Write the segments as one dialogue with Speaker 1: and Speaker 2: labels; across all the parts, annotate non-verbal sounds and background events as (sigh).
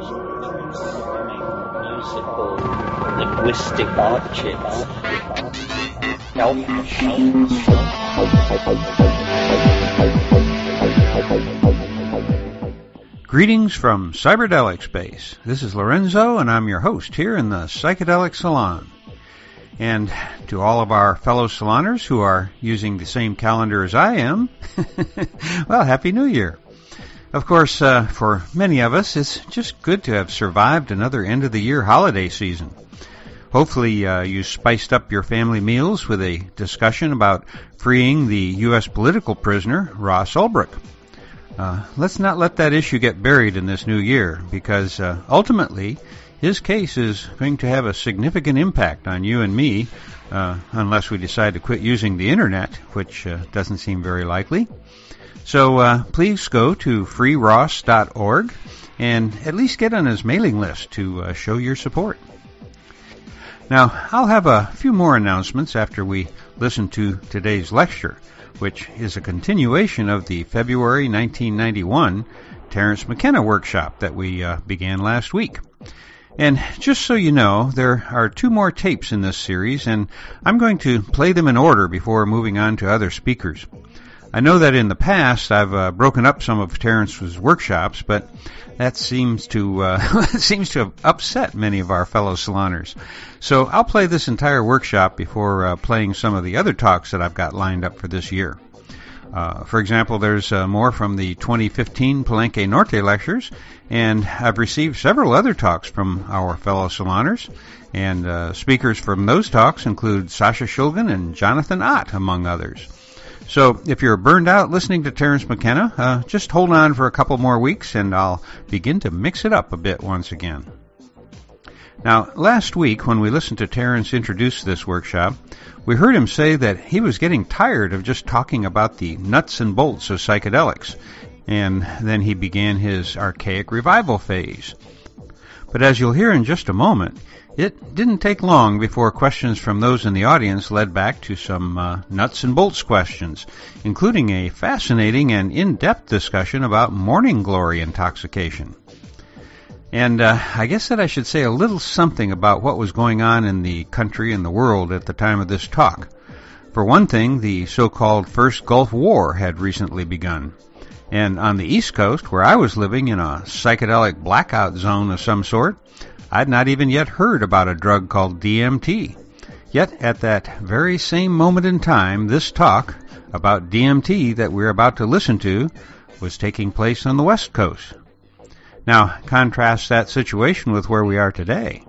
Speaker 1: musical linguistic objects.
Speaker 2: Greetings from Cyberdelic Space. This is Lorenzo, and I'm your host here in the Psychedelic Salon. And to all of our fellow saloners who are using the same calendar as I am, (laughs) well, Happy New Year. Of course, uh, for many of us, it's just good to have survived another end of the year holiday season. Hopefully, uh, you spiced up your family meals with a discussion about freeing the U.S. political prisoner, Ross Ulbricht. Uh, let's not let that issue get buried in this new year because uh, ultimately his case is going to have a significant impact on you and me uh, unless we decide to quit using the internet, which uh, doesn't seem very likely. So uh, please go to freeross.org and at least get on his mailing list to uh, show your support. Now, I'll have a few more announcements after we listen to today's lecture which is a continuation of the February 1991 Terence McKenna workshop that we uh, began last week. And just so you know, there are two more tapes in this series, and I'm going to play them in order before moving on to other speakers. I know that in the past I've uh, broken up some of Terence's workshops, but that seems to uh, (laughs) seems to have upset many of our fellow saloners. So I'll play this entire workshop before uh, playing some of the other talks that I've got lined up for this year. Uh, for example, there's uh, more from the 2015 Palenque Norte lectures, and I've received several other talks from our fellow saloners. And uh, speakers from those talks include Sasha Shulgin and Jonathan Ott, among others. So if you're burned out listening to Terence McKenna, uh, just hold on for a couple more weeks and I'll begin to mix it up a bit once again. Now, last week when we listened to Terence introduce this workshop, we heard him say that he was getting tired of just talking about the nuts and bolts of psychedelics, and then he began his archaic revival phase. But as you'll hear in just a moment, it didn't take long before questions from those in the audience led back to some uh, nuts and bolts questions, including a fascinating and in-depth discussion about morning glory intoxication. And uh, I guess that I should say a little something about what was going on in the country and the world at the time of this talk. For one thing, the so-called First Gulf War had recently begun. And on the East Coast, where I was living in a psychedelic blackout zone of some sort, I'd not even yet heard about a drug called DMT. Yet at that very same moment in time, this talk about DMT that we're about to listen to was taking place on the West Coast. Now, contrast that situation with where we are today.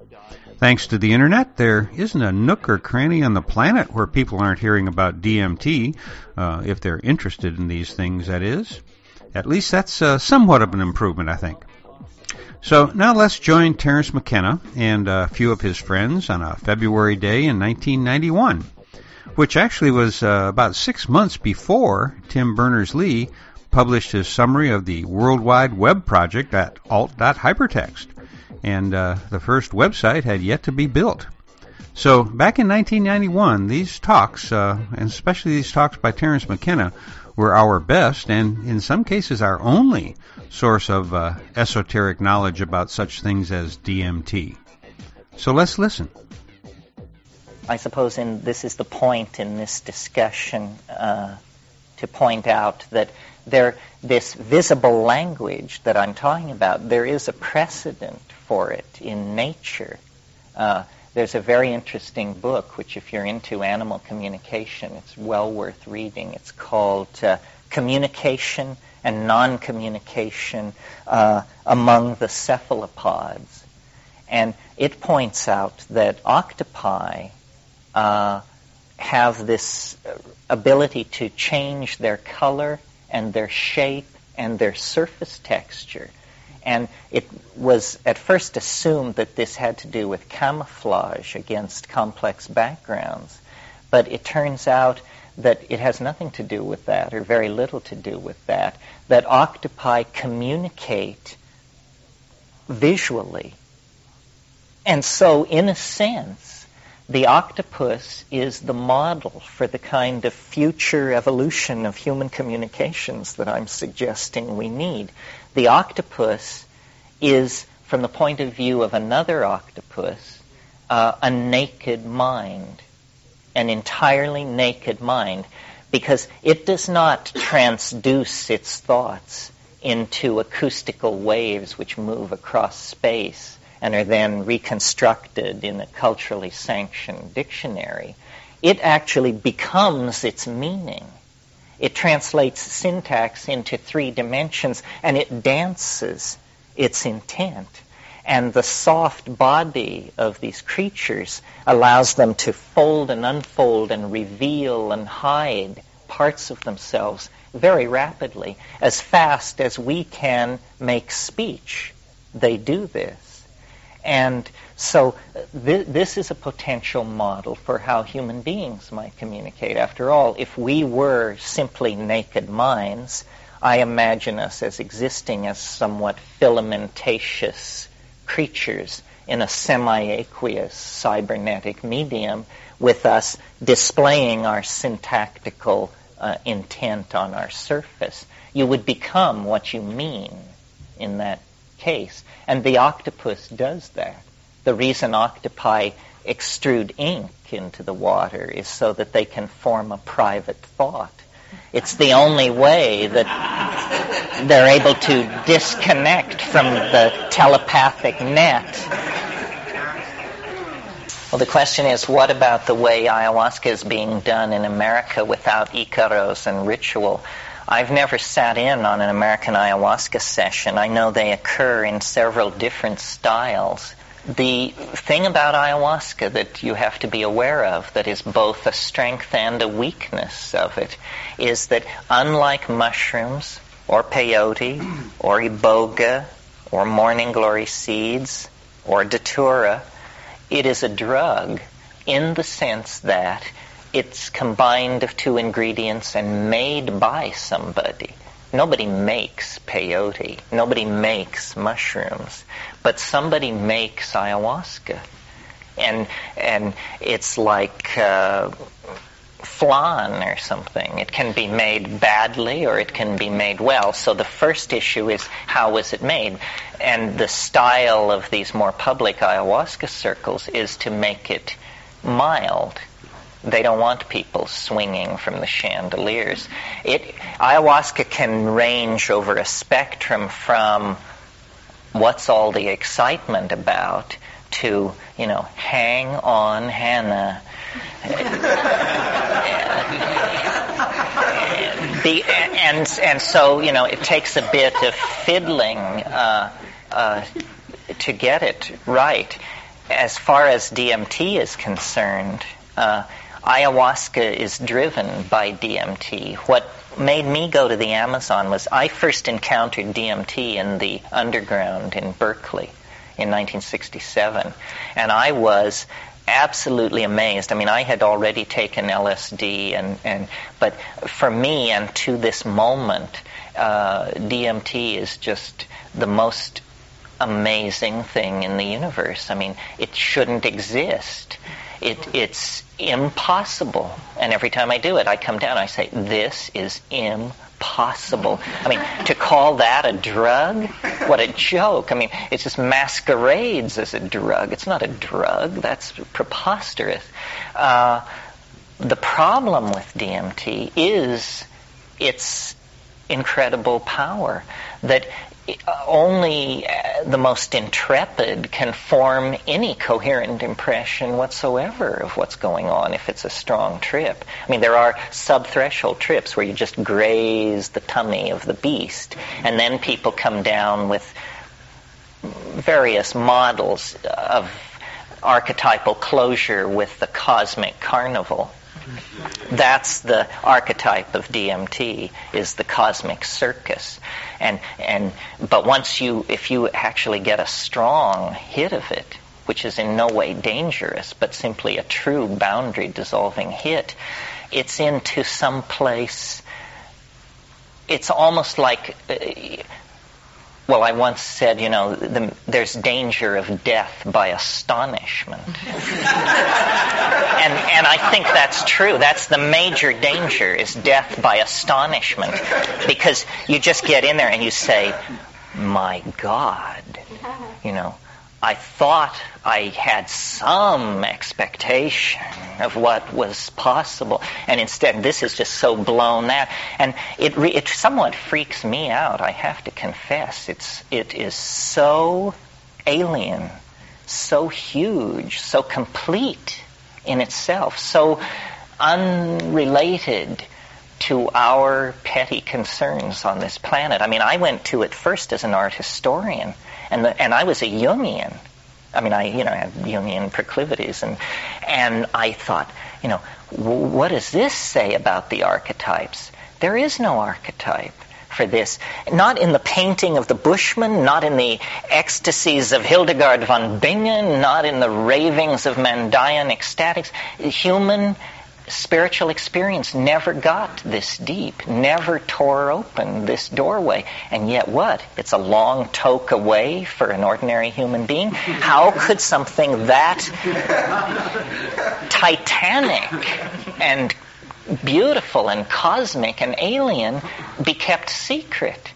Speaker 2: Thanks to the internet, there isn't a nook or cranny on the planet where people aren't hearing about DMT, uh, if they're interested in these things, that is. At least that's uh, somewhat of an improvement, I think. So now let's join Terence McKenna and a few of his friends on a February day in 1991, which actually was uh, about six months before Tim Berners-Lee published his summary of the World Wide Web project at alt.hypertext, and uh, the first website had yet to be built. So back in 1991, these talks, uh, and especially these talks by Terence McKenna, were our best and in some cases our only source of uh, esoteric knowledge about such things as DMT. So let's listen.
Speaker 1: I suppose in, this is the point in this discussion uh, to point out that there, this visible language that I'm talking about, there is a precedent for it in nature. Uh, there's a very interesting book, which if you're into animal communication, it's well worth reading. It's called uh, Communication and Non-Communication uh, Among the Cephalopods. And it points out that octopi uh, have this ability to change their color and their shape and their surface texture and it was at first assumed that this had to do with camouflage against complex backgrounds. But it turns out that it has nothing to do with that, or very little to do with that, that octopi communicate visually. And so, in a sense, the octopus is the model for the kind of future evolution of human communications that I'm suggesting we need the octopus is from the point of view of another octopus, uh, a naked mind, an entirely naked mind, because it does not transduce its thoughts into acoustical waves which move across space and are then reconstructed in a culturally sanctioned dictionary. It actually becomes its meaning. It translates syntax into three dimensions and it dances its intent. And the soft body of these creatures allows them to fold and unfold and reveal and hide parts of themselves very rapidly. As fast as we can make speech, they do this. And so th- this is a potential model for how human beings might communicate. After all, if we were simply naked minds, I imagine us as existing as somewhat filamentaceous creatures in a semi-aqueous cybernetic medium with us displaying our syntactical uh, intent on our surface. You would become what you mean in that case. And the octopus does that. The reason octopi extrude ink into the water is so that they can form a private thought. It's the only way that they're able to disconnect from the telepathic net. Well, the question is, what about the way ayahuasca is being done in America without icaros and ritual? I've never sat in on an American ayahuasca session. I know they occur in several different styles. The thing about ayahuasca that you have to be aware of, that is both a strength and a weakness of it, is that unlike mushrooms or peyote or iboga or morning glory seeds or datura, it is a drug in the sense that it's combined of two ingredients and made by somebody. Nobody makes peyote. Nobody makes mushrooms. But somebody makes ayahuasca. And, and it's like uh, flan or something. It can be made badly or it can be made well. So the first issue is how was it made? And the style of these more public ayahuasca circles is to make it mild they don't want people swinging from the chandeliers. It, ayahuasca can range over a spectrum from what's all the excitement about to, you know, hang on, Hannah. (laughs) the, and, and so, you know, it takes a bit of fiddling uh, uh, to get it right. As far as DMT is concerned, uh, ayahuasca is driven by DMT. What made me go to the Amazon was I first encountered DMT in the underground in Berkeley in 1967, and I was absolutely amazed. I mean, I had already taken LSD, and, and but for me and to this moment, uh, DMT is just the most amazing thing in the universe. I mean, it shouldn't exist. It, it's impossible. And every time I do it, I come down, and I say, this is impossible. I mean, to call that a drug? What a joke. I mean, it just masquerades as a drug. It's not a drug. That's preposterous. Uh, the problem with DMT is its incredible power. That only uh, the most intrepid can form any coherent impression whatsoever of what's going on if it's a strong trip. I mean, there are sub-threshold trips where you just graze the tummy of the beast, and then people come down with various models of archetypal closure with the cosmic carnival. That's the archetype of DMT is the cosmic circus. And and but once you if you actually get a strong hit of it, which is in no way dangerous, but simply a true boundary dissolving hit, it's into some place it's almost like uh, well, I once said, you know, the, there's danger of death by astonishment. and, and I think that's true. That's the major danger is death by astonishment. Because you just get in there and you say, my God, you know, I thought I had some expectation of what was possible, and instead this is just so blown out, and it re- it somewhat freaks me out. I have to confess, it's it is so alien, so huge, so complete in itself, so unrelated to our petty concerns on this planet. I mean, I went to it first as an art historian and the, and I was a Jungian. I mean, I you know had Jungian proclivities, and and I thought, you know, what does this say about the archetypes? There is no archetype for this. Not in the painting of the Bushman, not in the ecstasies of Hildegard von Bingen, not in the ravings of Mandaean ecstatics. Human spiritual experience never got this deep, never tore open this doorway. And yet what? It's a long toke away for an ordinary human being. How could something that titanic and beautiful and cosmic and alien be kept secret?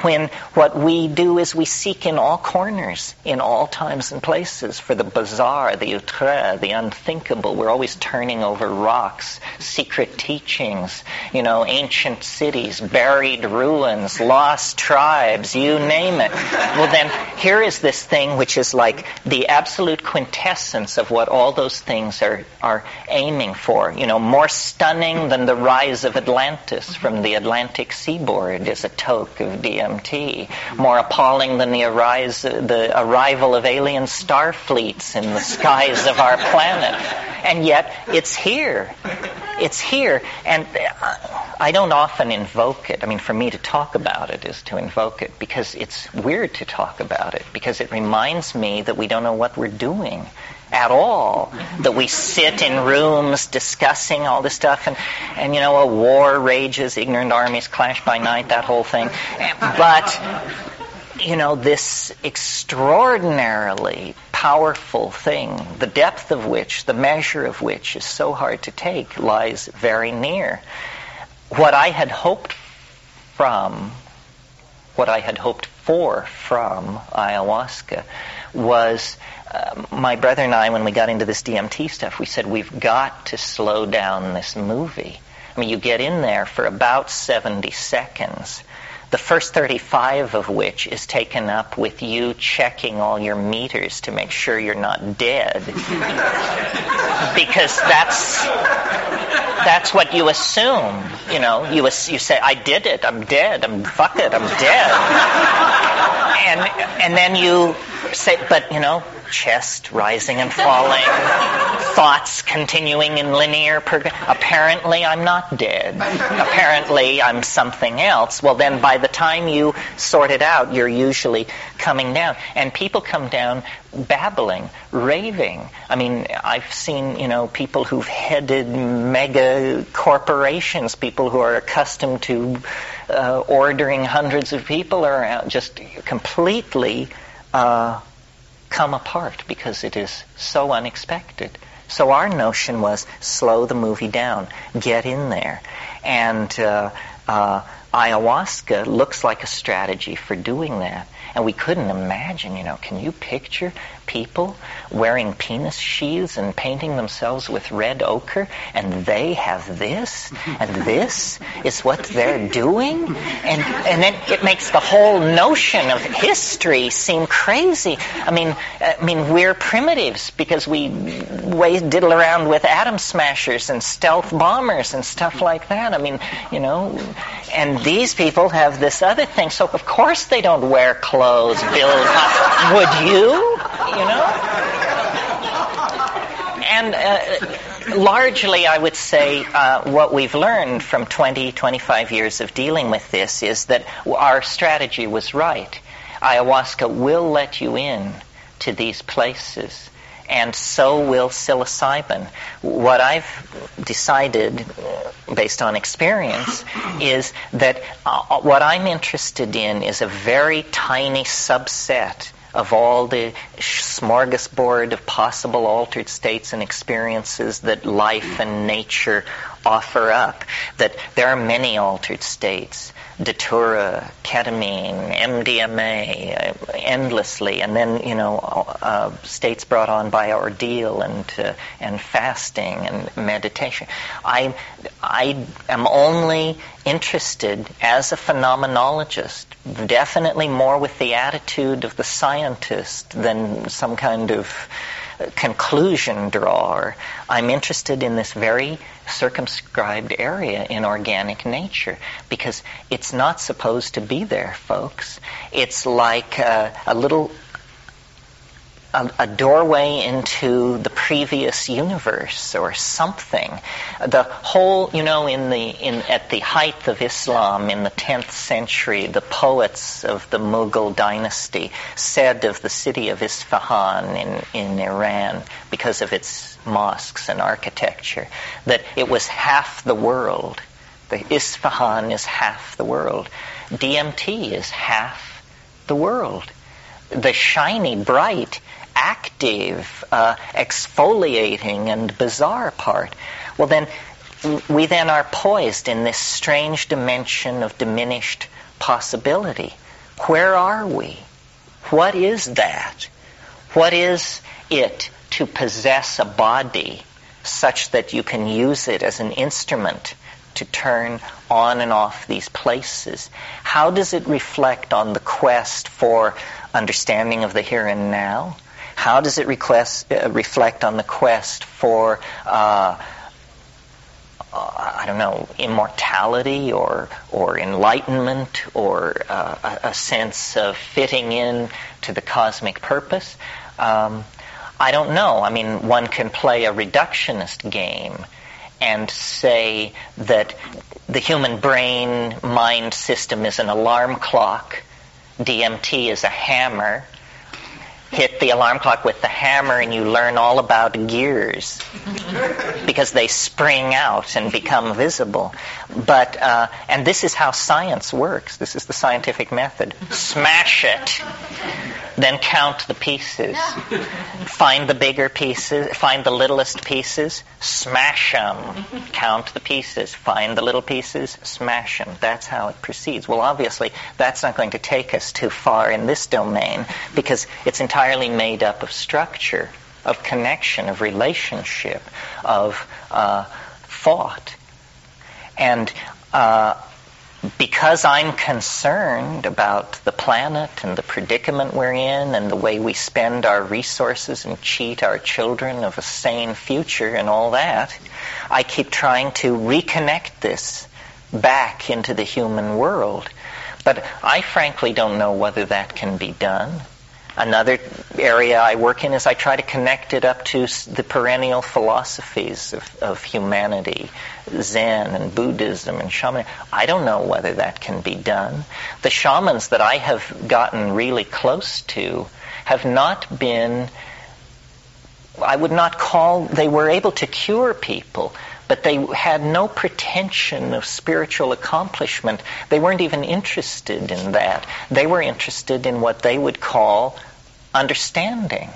Speaker 1: When what we do is we seek in all corners, in all times and places, for the bizarre, the outre, the unthinkable. We're always turning over rocks, secret teachings, you know, ancient cities, buried ruins, lost tribes, you name it. Well, then, here is this thing which is like the absolute quintessence of what all those things are, are aiming for. You know, more stunning than the rise of Atlantis from the Atlantic seaboard is a toke of the DMT, more appalling than the, arise, the arrival of alien star fleets in the skies of our planet. And yet, it's here. It's here. And uh, I don't often invoke it. I mean, for me to talk about it is to invoke it because it's weird to talk about it, because it reminds me that we don't know what we're doing at all. That we sit in rooms discussing all this stuff, and, and you know, a war rages, ignorant armies clash by night, that whole thing. But, you know, this extraordinarily powerful thing, the depth of which, the measure of which is so hard to take, lies very near. What I had hoped from, what I had hoped for from ayahuasca was uh, my brother and I, when we got into this DMT stuff, we said we've got to slow down this movie. I mean, you get in there for about 70 seconds. The first 35 of which is taken up with you checking all your meters to make sure you're not dead. (laughs) because that's that's what you assume. You know, you you say, "I did it. I'm dead. I'm fuck it. I'm dead." (laughs) and and then you say, but you know, chest rising and falling, (laughs) thoughts continuing in linear progression. Apparently, I'm not dead. Apparently, I'm something else. Well, then by the time you sort it out, you're usually coming down. And people come down babbling, raving. I mean, I've seen, you know, people who've headed mega corporations, people who are accustomed to uh, ordering hundreds of people around, just completely uh, come apart because it is so unexpected. So our notion was slow the movie down, get in there. And uh, uh, ayahuasca looks like a strategy for doing that. And we couldn't imagine, you know, can you picture people wearing penis sheaths and painting themselves with red ochre, and they have this, and this is what they're doing, and and then it makes the whole notion of history seem crazy. I mean, I mean we're primitives because we diddle around with atom smashers and stealth bombers and stuff like that. I mean, you know, and these people have this other thing, so of course they don't wear clothes. Build, would you? You know? And uh, largely, I would say uh, what we've learned from 20, 25 years of dealing with this is that our strategy was right. Ayahuasca will let you in to these places and so will psilocybin. What I've decided, based on experience, is that uh, what I'm interested in is a very tiny subset of all the smorgasbord of possible altered states and experiences that life and nature offer up. That there are many altered states datura, ketamine, MDMA, uh, endlessly, and then you know uh, states brought on by ordeal and uh, and fasting and meditation. I I am only interested as a phenomenologist, definitely more with the attitude of the scientist than some kind of conclusion drawer. I'm interested in this very circumscribed area in organic nature because it's not supposed to be there, folks. It's like a, a little a, a, doorway into the previous universe or something. The whole, you know, in the in at the height of Islam in the 10th century, the poets of the Mughal dynasty said of the city of Isfahan in in Iran because of its mosques and architecture that it was half the world. The Isfahan is half the world. DMT is half the world. The shiny, bright active, uh, exfoliating, and bizarre part, well, then we then are poised in this strange dimension of diminished possibility. Where are we? What is that? What is it to possess a body such that you can use it as an instrument to turn on and off these places? How does it reflect on the quest for understanding of the here and now? How does it request, uh, reflect on the quest for, uh, I don't know, immortality or, or enlightenment or uh, a, a, sense of fitting in to the cosmic purpose? Um, I don't know. I mean, one can play a reductionist game and say that the human brain mind system is an alarm clock, DMT is a hammer, hit the alarm clock with the hammer and you learn all about gears (laughs) because they spring out and become visible. But uh, and this is how science works. This is the scientific method. Smash it, then count the pieces. Find the bigger pieces. Find the littlest pieces. Smash them. Count the pieces. Find the little pieces. Smash them. That's how it proceeds. Well, obviously, that's not going to take us too far in this domain because it's entirely made up of structure, of connection, of relationship, of uh, thought. And uh, because I'm concerned about the planet and the predicament we're in and the way we spend our resources and cheat our children of a sane future and all that, I keep trying to reconnect this back into the human world. But I frankly don't know whether that can be done. Another area I work in is I try to connect it up to the perennial philosophies of, of humanity, Zen and Buddhism and shamanism. I don't know whether that can be done. The shamans that I have gotten really close to have not been, I would not call, they were able to cure people, but they had no pretension of spiritual accomplishment. They weren't even interested in that. They were interested in what they would call understanding.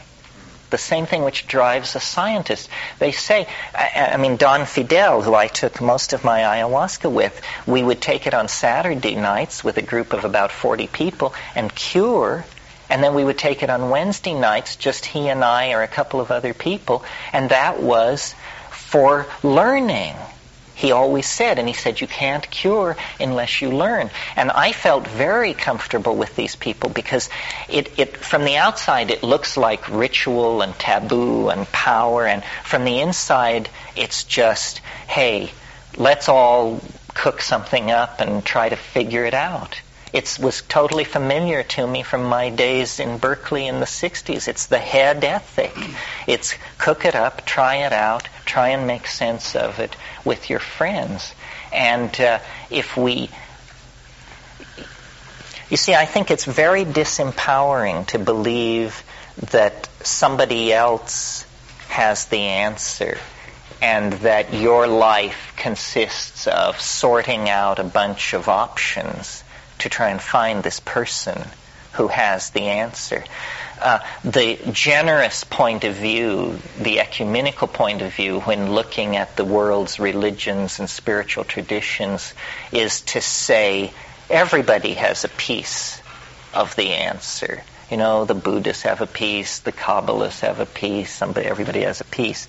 Speaker 1: The same thing which drives a scientist. They say, I, I, mean, Don Fidel, who I took most of my ayahuasca with, we would take it on Saturday nights with a group of about 40 people and cure and then we would take it on Wednesday nights, just he and I or a couple of other people, and that was for learning. He always said, and he said, you can't cure unless you learn. And I felt very comfortable with these people because it, it, from the outside, it looks like ritual and taboo and power, and from the inside, it's just, hey, let's all cook something up and try to figure it out. It was totally familiar to me from my days in Berkeley in the 60s. It's the head ethic. It's cook it up, try it out, try and make sense of it with your friends. And uh, if we you see, I think it's very disempowering to believe that somebody else has the answer and that your life consists of sorting out a bunch of options to try and find this person who has the answer. Uh, the generous point of view, the ecumenical point of view, when looking at the world's religions and spiritual traditions, is to say, everybody has a piece of the answer. You know, the Buddhists have a piece, the Kabbalists have a piece, somebody, everybody has a piece.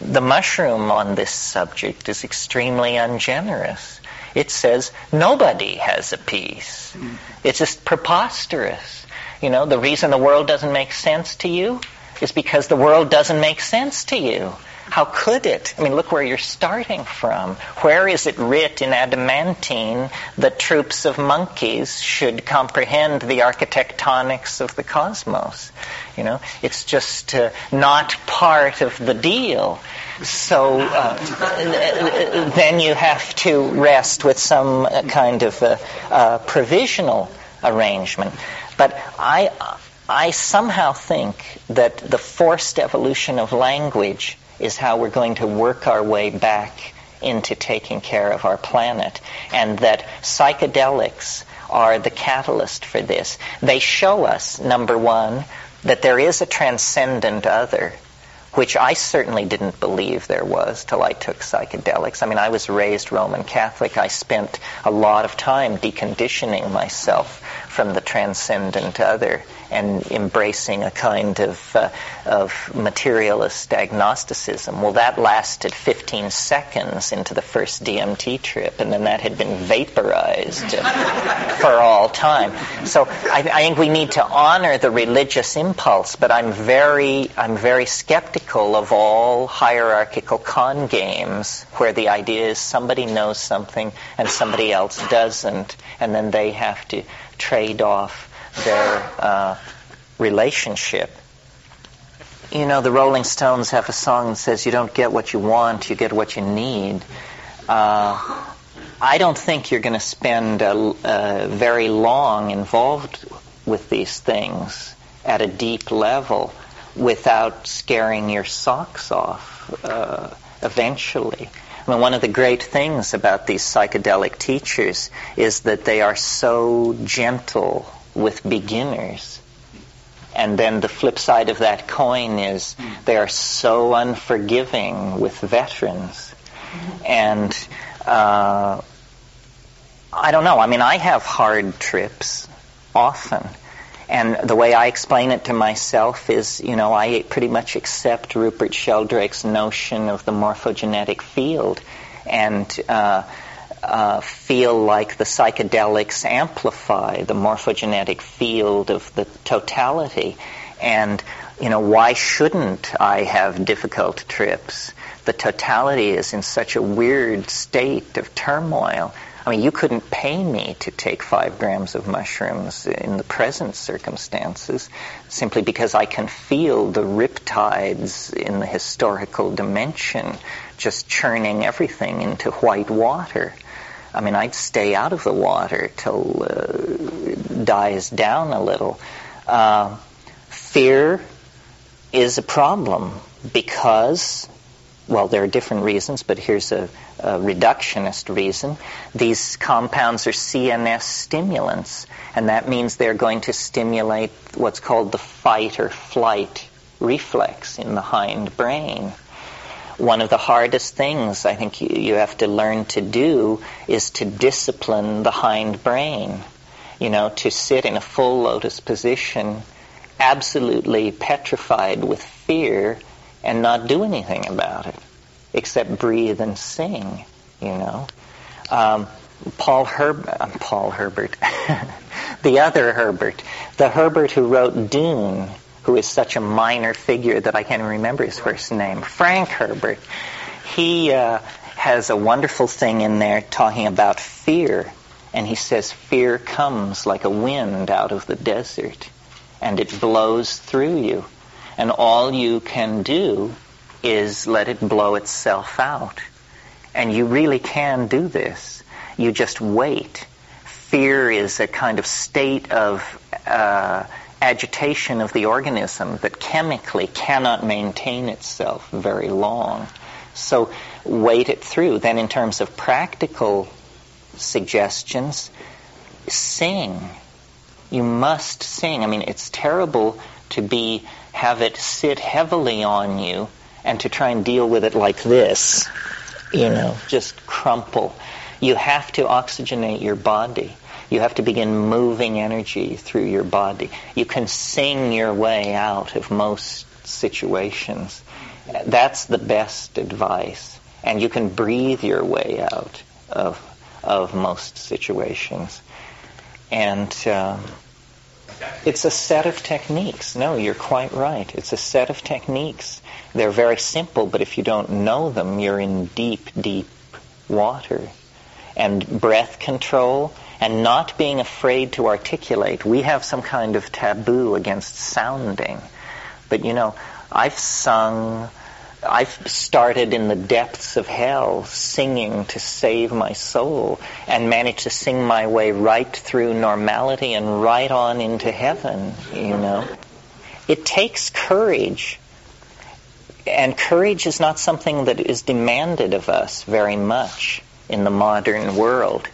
Speaker 1: The mushroom on this subject is extremely ungenerous. It says nobody has a piece. It's just preposterous. You know, the reason the world doesn't make sense to you is because the world doesn't make sense to you. How could it? I mean, look where you're starting from. Where is it writ in adamantine that troops of monkeys should comprehend the architectonics of the cosmos? You know, it's just uh, not part of the deal. So uh, then you have to rest with some kind of uh, uh provisional arrangement. But I, I somehow think that the forced evolution of language is how we're going to work our way back into taking care of our planet, and that psychedelics are the catalyst for this. They show us, number one, that there is a transcendent other, which I certainly didn't believe there was till I took psychedelics. I mean, I was raised Roman Catholic. I spent a lot of time deconditioning myself from the transcendent other and embracing a kind of, uh, of materialist agnosticism. Well, that lasted 15 seconds into the first DMT trip, and then that had been vaporized for all time. So I, I think we need to honor the religious impulse, but I'm very, I'm very skeptical of all hierarchical con games where the idea is somebody knows something and somebody else doesn't, and then they have to trade off their uh, relationship. You know, the Rolling Stones have a song that says, You don't get what you want, you get what you need. Uh, I don't think you're going to spend a very long involved with these things at a deep level without scaring your socks off uh, eventually. I mean, one of the great things about these psychedelic teachers is that they are so gentle with beginners. And then the flip side of that coin is they are so unforgiving with veterans. And uh, I don't know. I mean, I have hard trips often. And the way I explain it to myself is, you know, I pretty much accept Rupert Sheldrake's notion of the morphogenetic field. And uh, uh, feel like the psychedelics amplify the morphogenetic field of the totality. And, you know, why shouldn't I have difficult trips? The totality is in such a weird state of turmoil. I mean, you couldn't pay me to take five grams of mushrooms in the present circumstances simply because I can feel the riptides in the historical dimension just churning everything into white water. I mean, I'd stay out of the water till uh, it dies down a little. Uh, fear is a problem because, well, there are different reasons, but here's a, a reductionist reason. These compounds are CNS stimulants, and that means they're going to stimulate what's called the fight or flight reflex in the hind brain one of the hardest things I think you, have to learn to do is to discipline the hind brain. You know, to sit in a full lotus position, absolutely petrified with fear, and not do anything about it, except breathe and sing. You know, um, Paul Herb, uh, Paul Herbert, (laughs) the other Herbert, the Herbert who wrote Dune who is such a minor figure that I can't even remember his first name, Frank Herbert, he uh, has a wonderful thing in there talking about fear. And he says, fear comes like a wind out of the desert, and it blows through you. And all you can do is let it blow itself out. And you really can do this. You just wait. Fear is a kind of state of uh, agitation of the organism that chemically cannot maintain itself very long. So wait it through. Then in terms of practical suggestions, sing. You must sing. I mean, it's terrible to be have it sit heavily on you and to try and deal with it like this, you know, just crumple. You have to oxygenate your body. You have to begin moving energy through your body. You can sing your way out of most situations. That's the best advice. And you can breathe your way out of, of most situations. And um, it's a set of techniques. No, you're quite right. It's a set of techniques. They're very simple, but if you don't know them, you're in deep, deep water. And breath control and not being afraid to articulate. We have some kind of taboo against sounding. But you know, I've sung I've started in the depths of hell singing to save my soul and managed to sing my way right through normality and right on into heaven, you know. It takes courage. And courage is not something that is demanded of us very much in the modern world.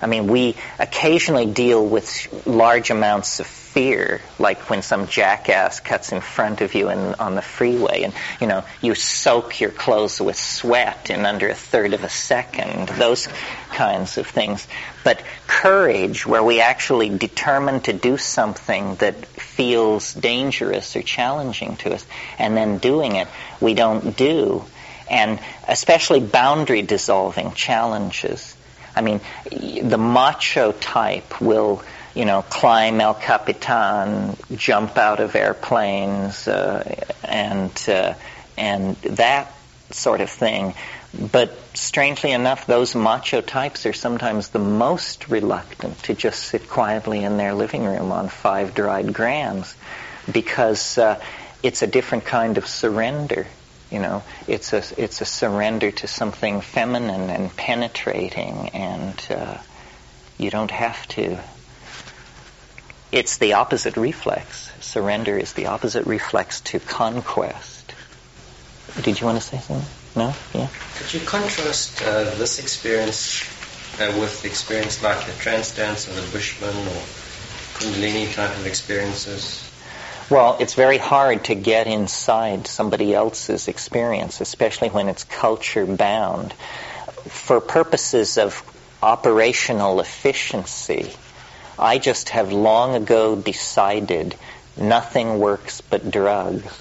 Speaker 1: I mean, we occasionally deal with large amounts of fear, like when some jackass cuts in front of you in, on the freeway and, you know, you soak your clothes with sweat in under a third of a second, those kinds of things. But courage, where we actually determine to do something that feels dangerous or challenging to us, and then doing it, we don't do. And especially boundary dissolving challenges. I mean, the macho type will you know, climb El Capitan, jump out of airplanes, uh, and uh, and that sort of thing. But strangely enough, those macho types are sometimes the most reluctant to just sit quietly in their living room on five dried grams, because uh, it's a different kind of surrender. You know, it's a it's a surrender to something feminine and penetrating, and uh, you don't have to it's the opposite reflex. Surrender is the opposite reflex to conquest. Did you want to say something? No? Yeah?
Speaker 3: Could you contrast uh, this experience uh, with experience like the trance dance or the Bushman or Kundalini type of experiences?
Speaker 1: Well, it's very hard to get inside somebody else's experience, especially when it's culture bound. For purposes of operational efficiency, I just have long ago decided nothing works but drugs.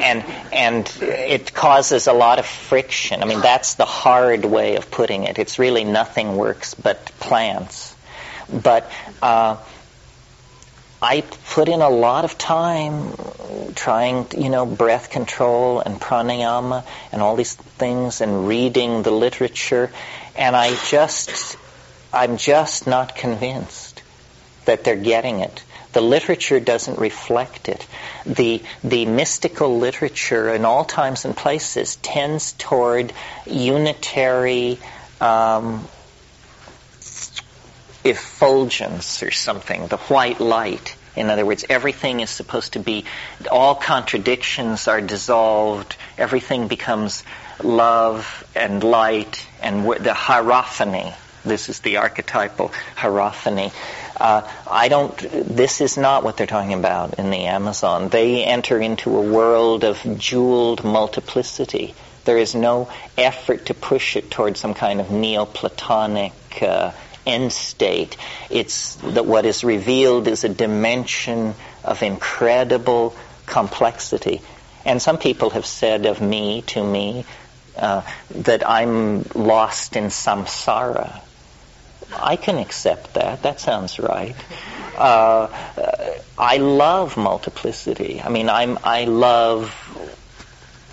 Speaker 1: and and it causes a lot of friction. I mean, that's the hard way of putting it. It's really nothing works but plants. But uh, I put in a lot of time trying, you know, breath control and pranayama and all these things and reading the literature, and I just I'm just not convinced that they're getting it. The literature doesn't reflect it. The, the mystical literature in all times and places tends toward unitary um, effulgence or something, the white light. In other words, everything is supposed to be, all contradictions are dissolved, everything becomes love and light and the hierophany this is the archetypal hierophany. Uh, I don't. This is not what they're talking about in the Amazon. They enter into a world of jeweled multiplicity. There is no effort to push it towards some kind of Neoplatonic uh, end state. It's that what is revealed is a dimension of incredible complexity. And some people have said of me, to me, uh, that I'm lost in samsara. I can accept that. That sounds right. Uh, I love multiplicity. I mean, I'm, I love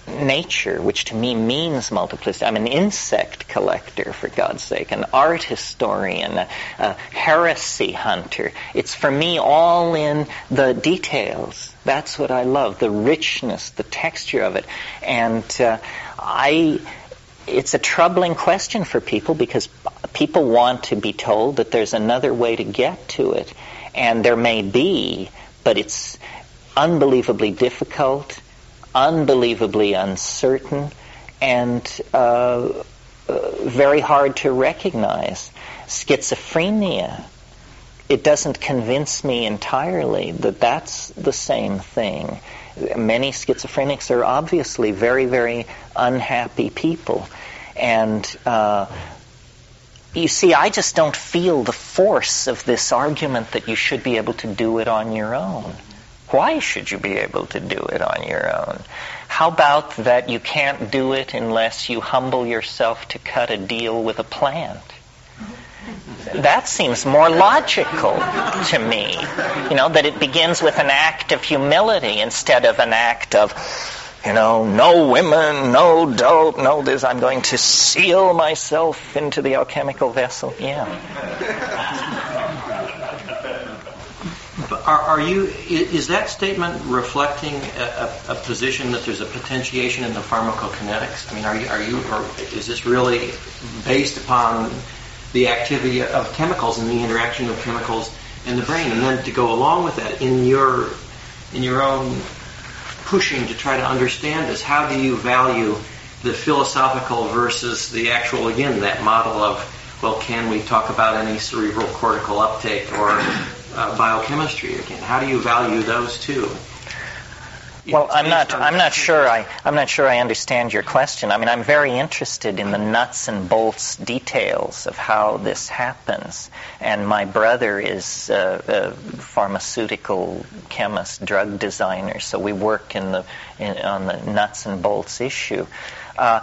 Speaker 1: nature, which to me means multiplicity. I'm an insect collector, for God's sake, an art historian, a, a heresy hunter. It's for me all in the details. That's what I love, the richness, the texture of it. And uh, I it's a troubling question for people because people want to be told that there's another way to get to it. And there may be, but it's unbelievably difficult, unbelievably uncertain, and uh, uh, very hard to recognize. Schizophrenia, it doesn't convince me entirely that that's the same thing. Many schizophrenics are obviously very, very unhappy people. And uh, you see, I just don't feel the force of this argument that you should be able to do it on your own. Why should you be able to do it on your own? How about that you can't do it unless you humble yourself to cut a deal with a plant? That seems more logical to me. You know, that it begins with an act of humility instead of an act of you know, no women, no dope, no this. I'm going to seal myself into the alchemical vessel. Yeah.
Speaker 4: Are, you? Is that statement reflecting a, position that there's a potentiation in the pharmacokinetics? I mean, are you? Are you? Or is this really based upon the activity of chemicals and the interaction of chemicals in the brain? And then to go along with that, in your in your own pushing to try to understand this, how do you value the philosophical versus the actual, again, that model of, well, can we talk about any cerebral cortical uptake or uh, biochemistry again? How do you value those two?
Speaker 1: Well, I'm not. I'm not sure. I. I'm not sure I understand your question. I mean, I'm very interested in the nuts and bolts details of how this happens. And my brother is a, a pharmaceutical chemist, drug designer. So we work in the in, on the nuts and bolts issue. Uh,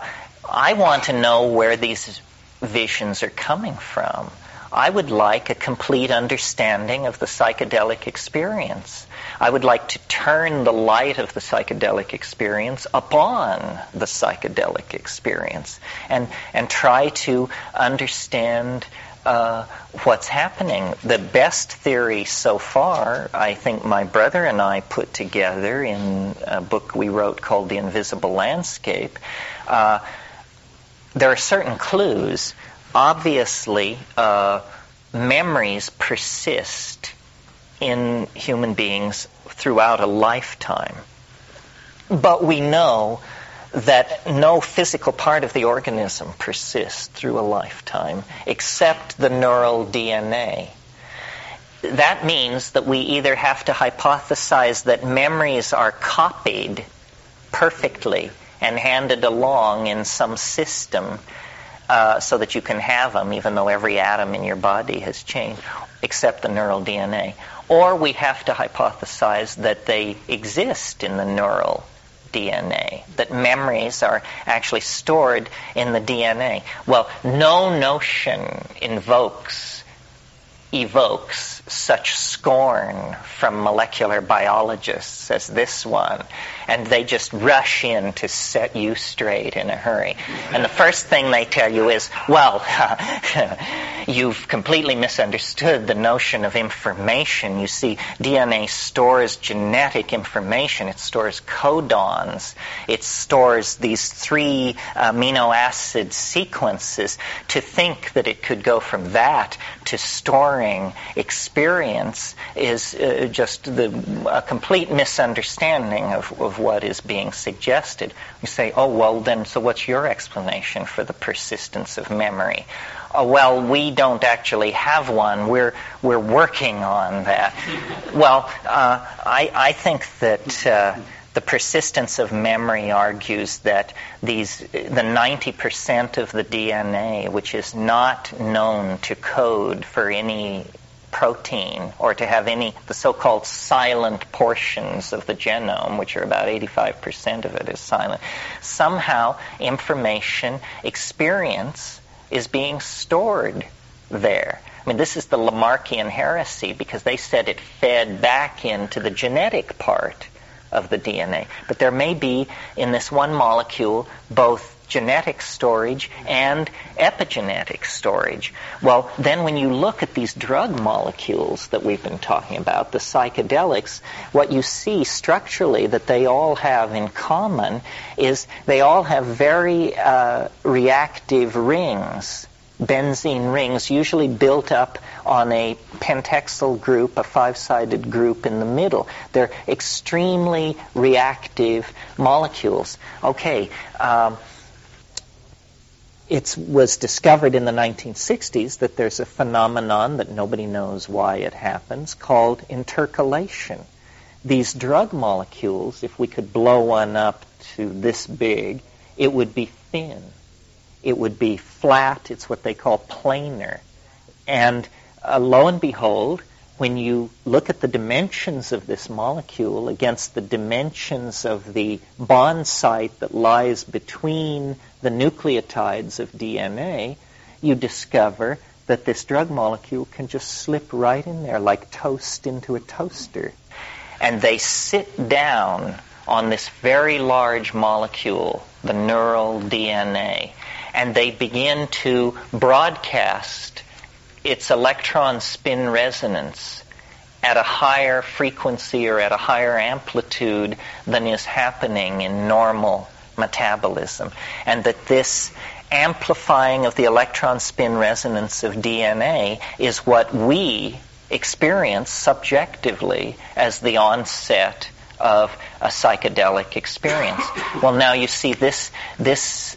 Speaker 1: I want to know where these visions are coming from. I would like a complete understanding of the psychedelic experience. I would like to turn the light of the psychedelic experience upon the psychedelic experience and, and try to understand uh, what's happening. The best theory so far, I think my brother and I put together in a book we wrote called The Invisible Landscape. Uh, there are certain clues. Obviously, uh, memories persist in human beings throughout a lifetime. But we know that no physical part of the organism persists through a lifetime except the neural DNA. That means that we either have to hypothesize that memories are copied perfectly and handed along in some system uh, so that you can have them even though every atom in your body has changed except the neural DNA. Or we have to hypothesize that they exist in the neural DNA, that memories are actually stored in the DNA. Well, no notion invokes, evokes such scorn from molecular biologists as this one and they just rush in to set you straight in a hurry. And the first thing they tell you is, well, (laughs) you've completely misunderstood the notion of information. You see, DNA stores genetic information. It stores codons. It stores these three amino acid sequences. To think that it could go from that to storing experience is uh, just the, a complete misunderstanding of, of what is being suggested. We say, oh, well, then, so what's your explanation for the persistence of memory? Oh, well, we don't actually have one. We're, we're working on that. (laughs) well, uh, I, I think that. Uh, the persistence of memory argues that these the 90% of the DNA which is not known to code for any protein or to have any the so-called silent portions of the genome, which are about 85% of it is silent, somehow information, experience is being stored there. I mean, this is the Lamarckian heresy because they said it fed back into the genetic part of the DNA. But there may be in this one molecule both genetic storage and epigenetic storage. Well, then when you look at these drug molecules that we've been talking about, the psychedelics, what you see structurally that they all have in common is they all have very uh, reactive rings benzene rings, usually built up on a pentexyl group, a five-sided group in the middle. They're extremely reactive molecules. Okay, um, it was discovered in the 1960s that there's a phenomenon that nobody knows why it happens called intercalation. These drug molecules, if we could blow one up to this big, it would be thin. it would be flat. It's what they call planar. And uh, lo and behold, when you look at the dimensions of this molecule against the dimensions of the bond site that lies between the nucleotides of DNA, you discover that this drug molecule can just slip right in there like toast into a toaster. And they sit down on this very large molecule, the neural DNA, and they begin to broadcast its electron spin resonance at a higher frequency or at a higher amplitude than is happening in normal metabolism. And that this amplifying of the electron spin resonance of DNA is what we experience subjectively as the onset of a psychedelic experience. Well, now you see this, this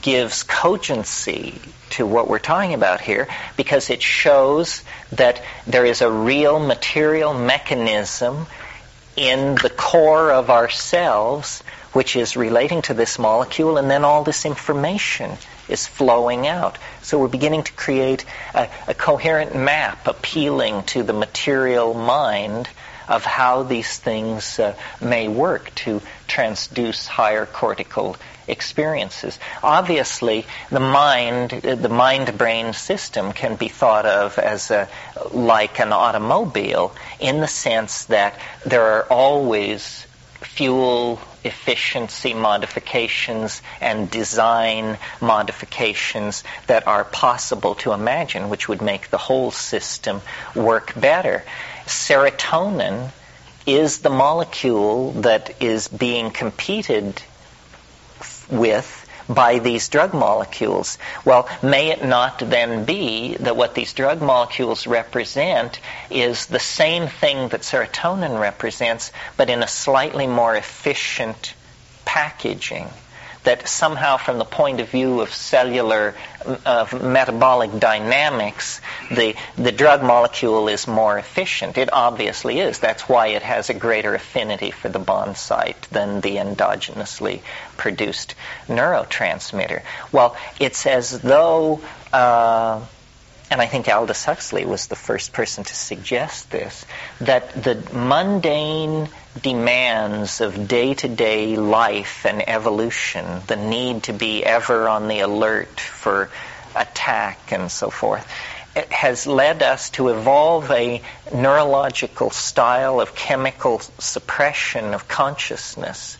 Speaker 1: gives cogency to what we're talking about here because it shows that there is a real material mechanism in the core of ourselves which is relating to this molecule and then all this information is flowing out. So we're beginning to create a, a coherent map appealing to the material mind of how these things uh, may work to transduce higher cortical experiences. Obviously, the mind, the mind-brain system can be thought of as a, like an automobile in the sense that there are always fuel efficiency modifications and design modifications that are possible to imagine, which would make the whole system work better serotonin is the molecule that is being competed with by these drug molecules. Well, may it not then be that what these drug molecules represent is the same thing that serotonin represents, but in a slightly more efficient packaging? That somehow from the point of view of cellular of metabolic dynamics, the, the drug molecule is more efficient. It obviously is. That's why it has a greater affinity for the bond site than the endogenously produced neurotransmitter. Well, it's as though uh, and I think Aldous Huxley was the first person to suggest this, that the mundane demands of day-to-day life and evolution, the need to be ever on the alert for attack and so forth, has led us to evolve a neurological style of chemical suppression of consciousness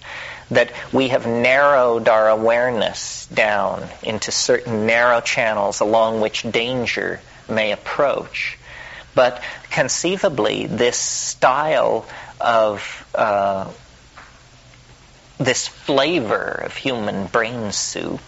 Speaker 1: that we have narrowed our awareness down into certain narrow channels along which danger may approach. But conceivably, this style of uh, this flavor of human brain soup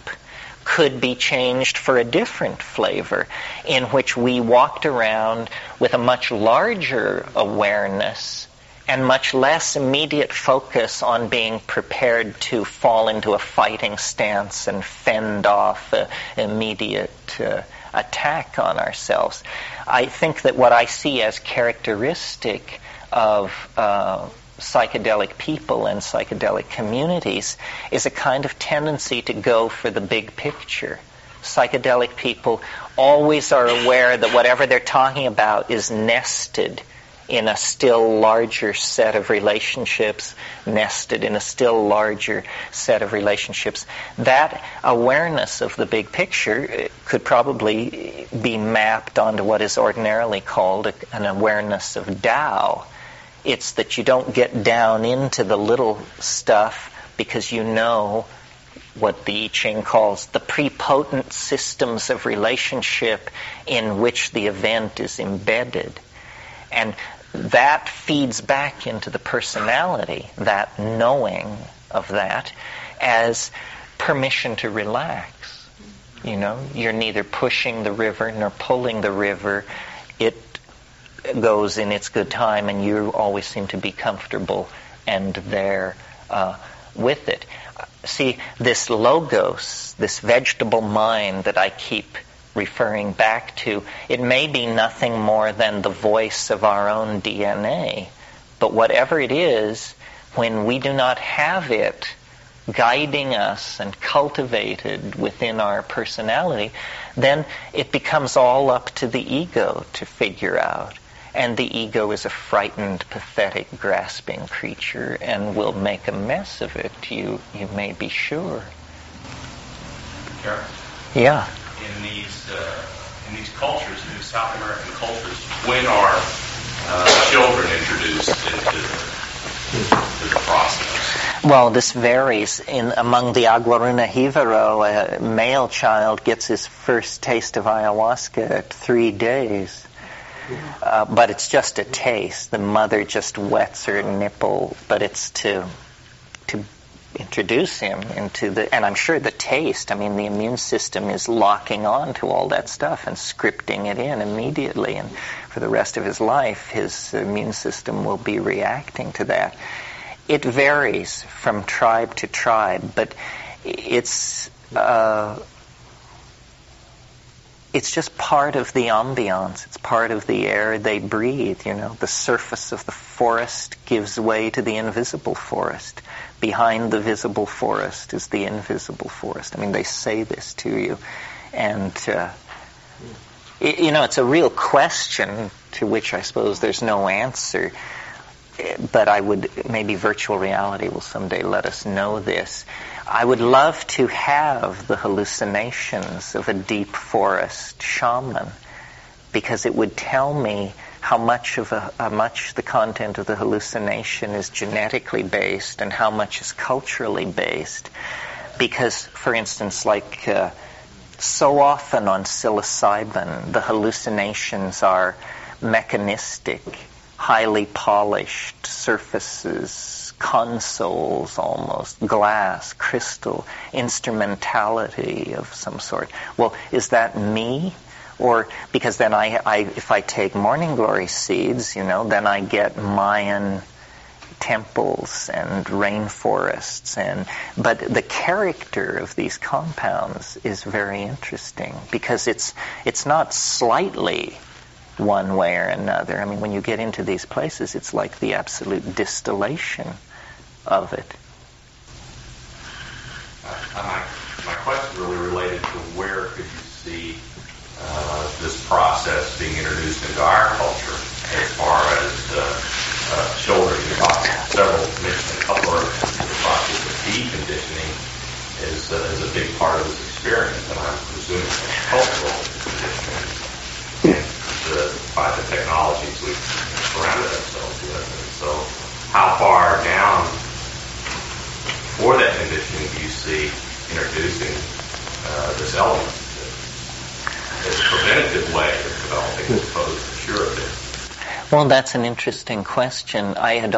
Speaker 1: could be changed for a different flavor in which we walked around with a much larger awareness and much less immediate focus on being prepared to fall into a fighting stance and fend off an immediate uh, attack on ourselves. I think that what I see as characteristic of uh, psychedelic people and psychedelic communities is a kind of tendency to go for the big picture. Psychedelic people always are aware that whatever they're talking about is nested in a still larger set of relationships, nested in a still larger set of relationships. That awareness of the big picture uh, could probably be mapped onto what is ordinarily called an awareness of Tao. It's that you don't get down into the little stuff because you know what the I Ching calls the prepotent systems of relationship in which the event is embedded. And that feeds back into the personality, that knowing of that, as permission to relax. You know, you're neither pushing the river nor pulling the river. It goes in its good time, and you always seem to be comfortable and there uh, with it. See, this logos, this vegetable mind that I keep referring back to, it may be nothing more than the voice of our own DNA. But whatever it is, when we do not have it guiding us and cultivated within our personality, then it becomes all up to the ego to figure out. And the ego is a frightened, pathetic, grasping creature and will make a mess of it, you, you may be sure.
Speaker 5: Sure.
Speaker 1: Yeah.
Speaker 5: In these, uh, in these cultures, in these South American cultures, when are uh, children introduced into the, the process?
Speaker 1: Well, this varies. In among the Aguaruna Jivaro, a male child gets his first taste of ayahuasca at three days. Uh, but it's just a taste. The mother just wets her nipple, but it's to to introduce him into the and I'm sure the taste, I mean the immune system is locking on to all that stuff and scripting it in immediately and for the rest of his life his immune system will be reacting to that. It varies from tribe to tribe, but it's uh, it's just part of the ambiance. It's part of the air they breathe. You know, the surface of the forest gives way to the invisible forest. Behind the visible forest is the invisible forest. I mean, they say this to you, and uh, it, you know, it's a real question to which I suppose there's no answer. But I would maybe virtual reality will someday let us know this. I would love to have the hallucinations of a deep forest shaman because it would tell me how much of a, how much the content of the hallucination is genetically based and how much is culturally based. Because, for instance, like uh, so often on psilocybin, the hallucinations are mechanistic, highly polished surfaces, consoles almost, glass, crystal, instrumentality of some sort. Well, is that me? Or because then I, I if I take morning glory seeds, you know, then I get Mayan temples and rainforests and but the character of these compounds is very interesting because it's it's not slightly one way or another. I mean, when you get into these places, it's like the absolute distillation of it.
Speaker 5: Uh, my, my question really related to where could you see uh, this process being introduced into our culture as far as uh, uh, children. You talked several, mentioned a couple of the process of deconditioning is, uh, is a big part of this experience, and I'm presuming cultural conditioning and the, by the technologies we've surrounded ourselves with. And so how far down for that conditioning do you see introducing uh, this element as a preventative way of developing as opposed to curative?
Speaker 1: Well, that's an interesting question. I had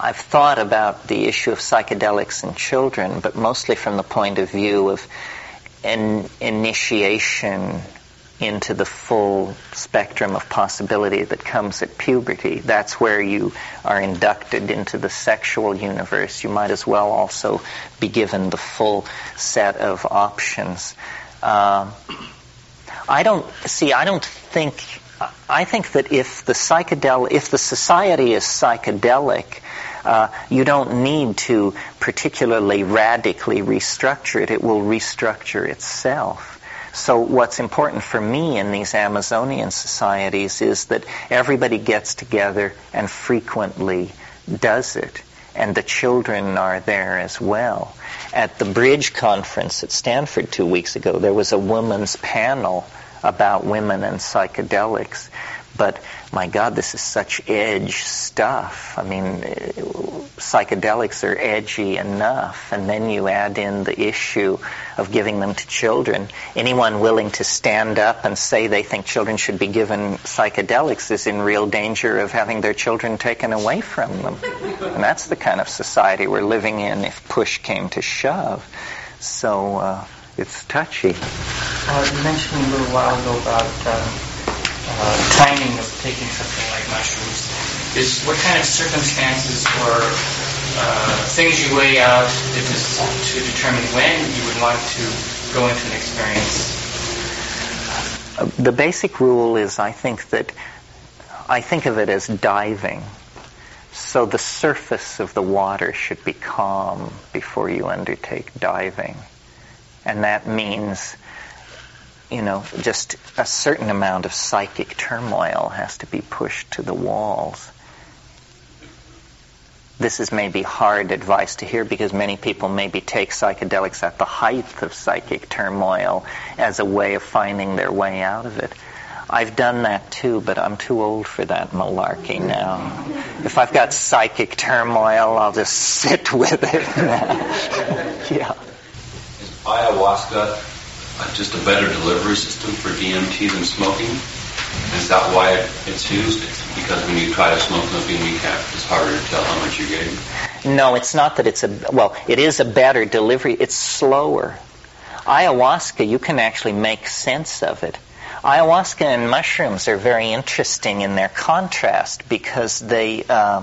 Speaker 1: I've thought about the issue of psychedelics in children, but mostly from the point of view of an initiation into the full spectrum of possibility that comes at puberty. That's where you are inducted into the sexual universe. You might as well also be given the full set of options. Uh, I don't see. I don't think. I think that if the psychedelic, if the society is psychedelic, uh, you don't need to particularly radically restructure it. It will restructure itself. So what's important for me in these Amazonian societies is that everybody gets together and frequently does it. And the children are there as well. At the Bridge conference at Stanford two weeks ago, there was a women's panel about women and psychedelics. But my God, this is such edge stuff. I mean, psychedelics are edgy enough, and then you add in the issue of giving them to children. Anyone willing to stand up and say they think children should be given psychedelics is in real danger of having their children taken away from them. And that's the kind of society we're living in if push came to shove. So uh, it's touchy.
Speaker 6: Uh, you mentioned a little while ago about. Um, uh, timing of taking something like mushrooms is what kind of circumstances or uh, things you weigh out to, to determine when you would want to go into an experience?
Speaker 1: The basic rule is I think that I think of it as diving. So the surface of the water should be calm before you undertake diving. And that means, you know, just a certain amount of psychic turmoil has to be pushed to the walls. This is maybe hard advice to hear because many people maybe take psychedelics at the height of psychic turmoil as a way of finding their way out of it. I've done that too, but I'm too old for that malarkey now. If I've got psychic turmoil, I'll just (laughs) sit with it (laughs) yeah.
Speaker 7: Is ayahuasca just a better delivery system for DMT than smoking? Is that why it's used? Because when you try to smoke opium, you can't, it's harder to tell how much you're getting?
Speaker 1: No, it's not that it's a, well, it is a better delivery. It's slower. Ayahuasca, you can actually make sense of it. Ayahuasca and mushrooms are very interesting in their contrast because they. Uh,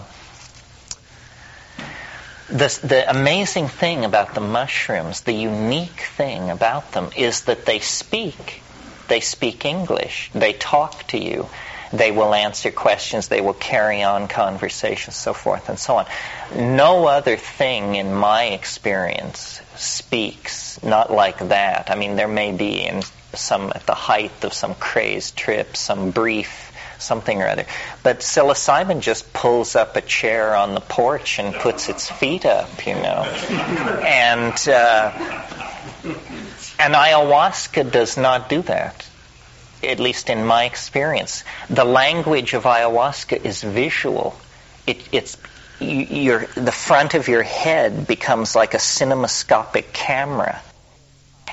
Speaker 1: the, the amazing thing about the mushrooms, the unique thing about them, is that they speak. They speak English. They talk to you. They will answer questions. They will carry on conversations, so forth and so on. No other thing, in my experience, speaks not like that. I mean, there may be in some at the height of some crazed trip, some brief something or other. But psilocybin just pulls up a chair on the porch and puts its feet up, you know. And uh, and ayahuasca does not do that. At least in my experience, the language of ayahuasca is visual. It, it's your, the front of your head becomes like a cinemascopic camera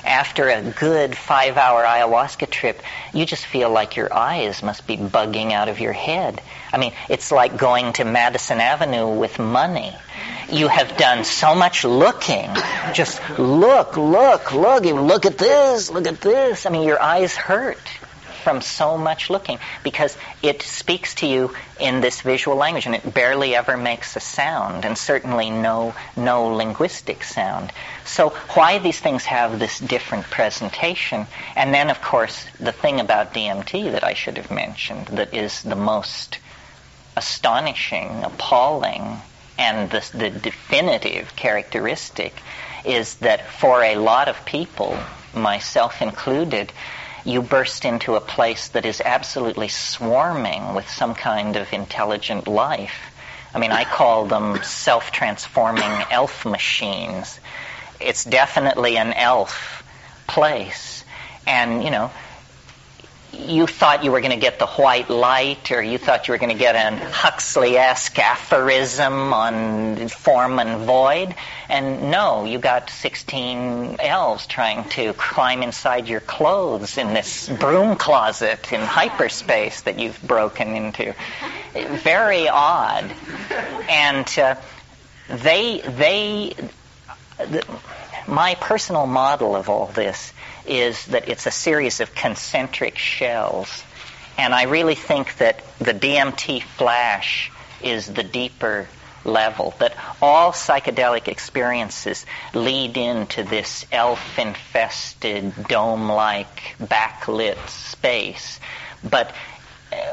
Speaker 1: after a good five hour ayahuasca trip, you just feel like your eyes must be bugging out of your head. I mean, it's like going to Madison Avenue with money. You have done so much looking. Just look, look, look. Look at this, look at this. I mean, your eyes hurt from so much looking because it speaks to you in this visual language and it barely ever makes a sound and certainly no no linguistic sound. So why these things have this different presentation and then of course the thing about DMT that I should have mentioned that is the most astonishing, appalling and the, the definitive characteristic is that for a lot of people, myself included, you burst into a place that is absolutely swarming with some kind of intelligent life. I mean, I call them self transforming elf machines. It's definitely an elf place. And, you know, you thought you were going to get the white light, or you thought you were going to get an Huxley-esque aphorism on form and void, and no, you got 16 elves trying to climb inside your clothes in this broom closet in hyperspace that you've broken into. Very odd, and uh, they they. The, my personal model of all this is that it's a series of concentric shells. And I really think that the DMT flash is the deeper level, that all psychedelic experiences lead into this elf infested, dome like, backlit space. But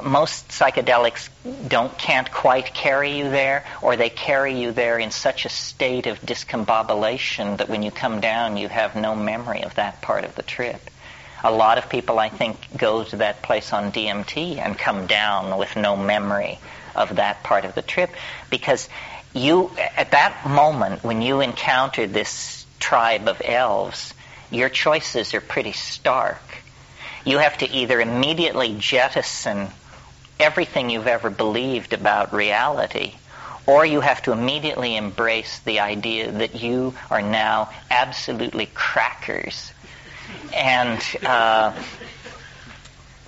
Speaker 1: most psychedelics don't can't quite carry you there, or they carry you there in such a state of discombobulation that when you come down, you have no memory of that part of the trip. A lot of people, I think, go to that place on DMT and come down with no memory of that part of the trip because you, at that moment when you encounter this tribe of elves, your choices are pretty stark you have to either immediately jettison everything you've ever believed about reality, or you have to immediately embrace the idea that you are now absolutely crackers. And uh,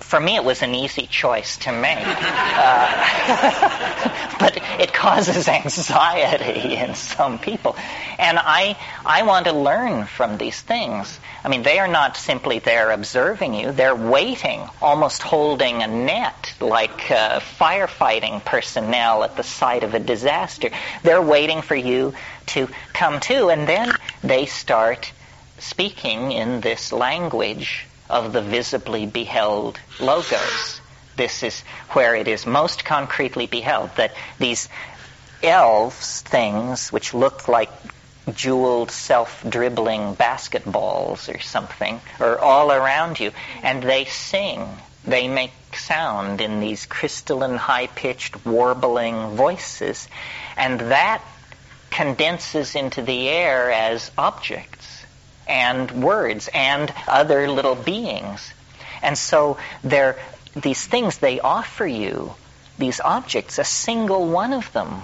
Speaker 1: for me, it was an easy choice to make. Uh, (laughs) but it causes anxiety in some people. And I, I want to learn from these things. I mean, they are not simply there observing you, they're waiting, almost holding a net like uh, firefighting personnel at the site of a disaster. They're waiting for you to come to, and then they start speaking in this language of the visibly beheld logos. This is where it is most concretely beheld that these elves things which look like jeweled self-dribbling basketballs or something are all around you and they sing they make sound in these crystalline high-pitched warbling voices and that condenses into the air as objects and words and other little beings. And so they're these things they offer you these objects a single one of them.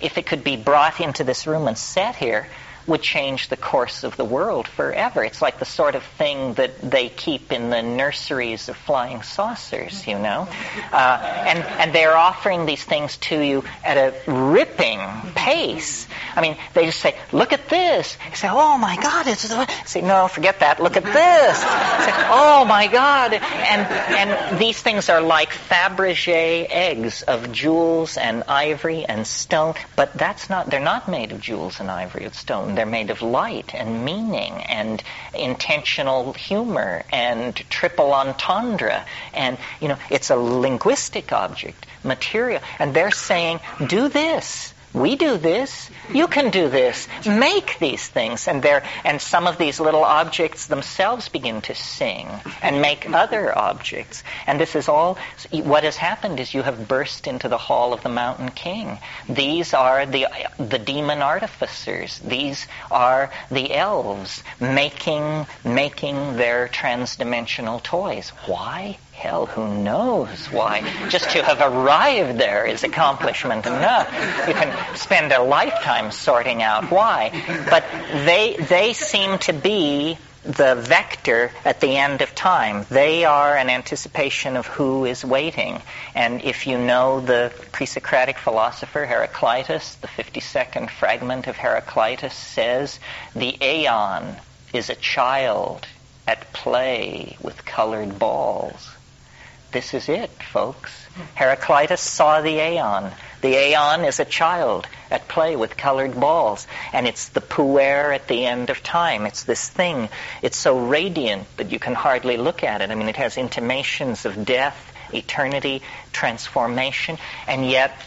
Speaker 1: If it could be brought into this room and set here would change the course of the world forever. It's like the sort of thing that they keep in the nurseries of flying saucers, you know. Uh, and and they're offering these things to you at a ripping pace. I mean, they just say, "Look at this." You say, "Oh my God!" It's say, "No, forget that. Look at this." Say, "Oh my God!" And and these things are like Fabergé eggs of jewels and ivory and stone, but that's not. They're not made of jewels and ivory and stone they're made of light and meaning and intentional humor and triple entendre. And, you know, it's a linguistic object, material. And they're saying, do this. We do this. You can do this. Make these things. And there, and some of these little objects themselves begin to sing and make other objects. And this is all, what has happened is you have burst into the hall of the mountain king. These are the, the demon artificers. These are the elves making, making their transdimensional toys. Why? Hell, who knows why? Just to have arrived there is accomplishment enough. You can spend a lifetime sorting out why. But they, they seem to be the vector at the end of time. They are an anticipation of who is waiting. And if you know the pre-Socratic philosopher Heraclitus, the 52nd fragment of Heraclitus says, the aeon is a child at play with colored balls. This is it, folks. Heraclitus saw the aeon. The aeon is a child at play with colored balls, and it's the puer at the end of time. It's this thing. It's so radiant that you can hardly look at it. I mean, it has intimations of death, eternity, transformation, and yet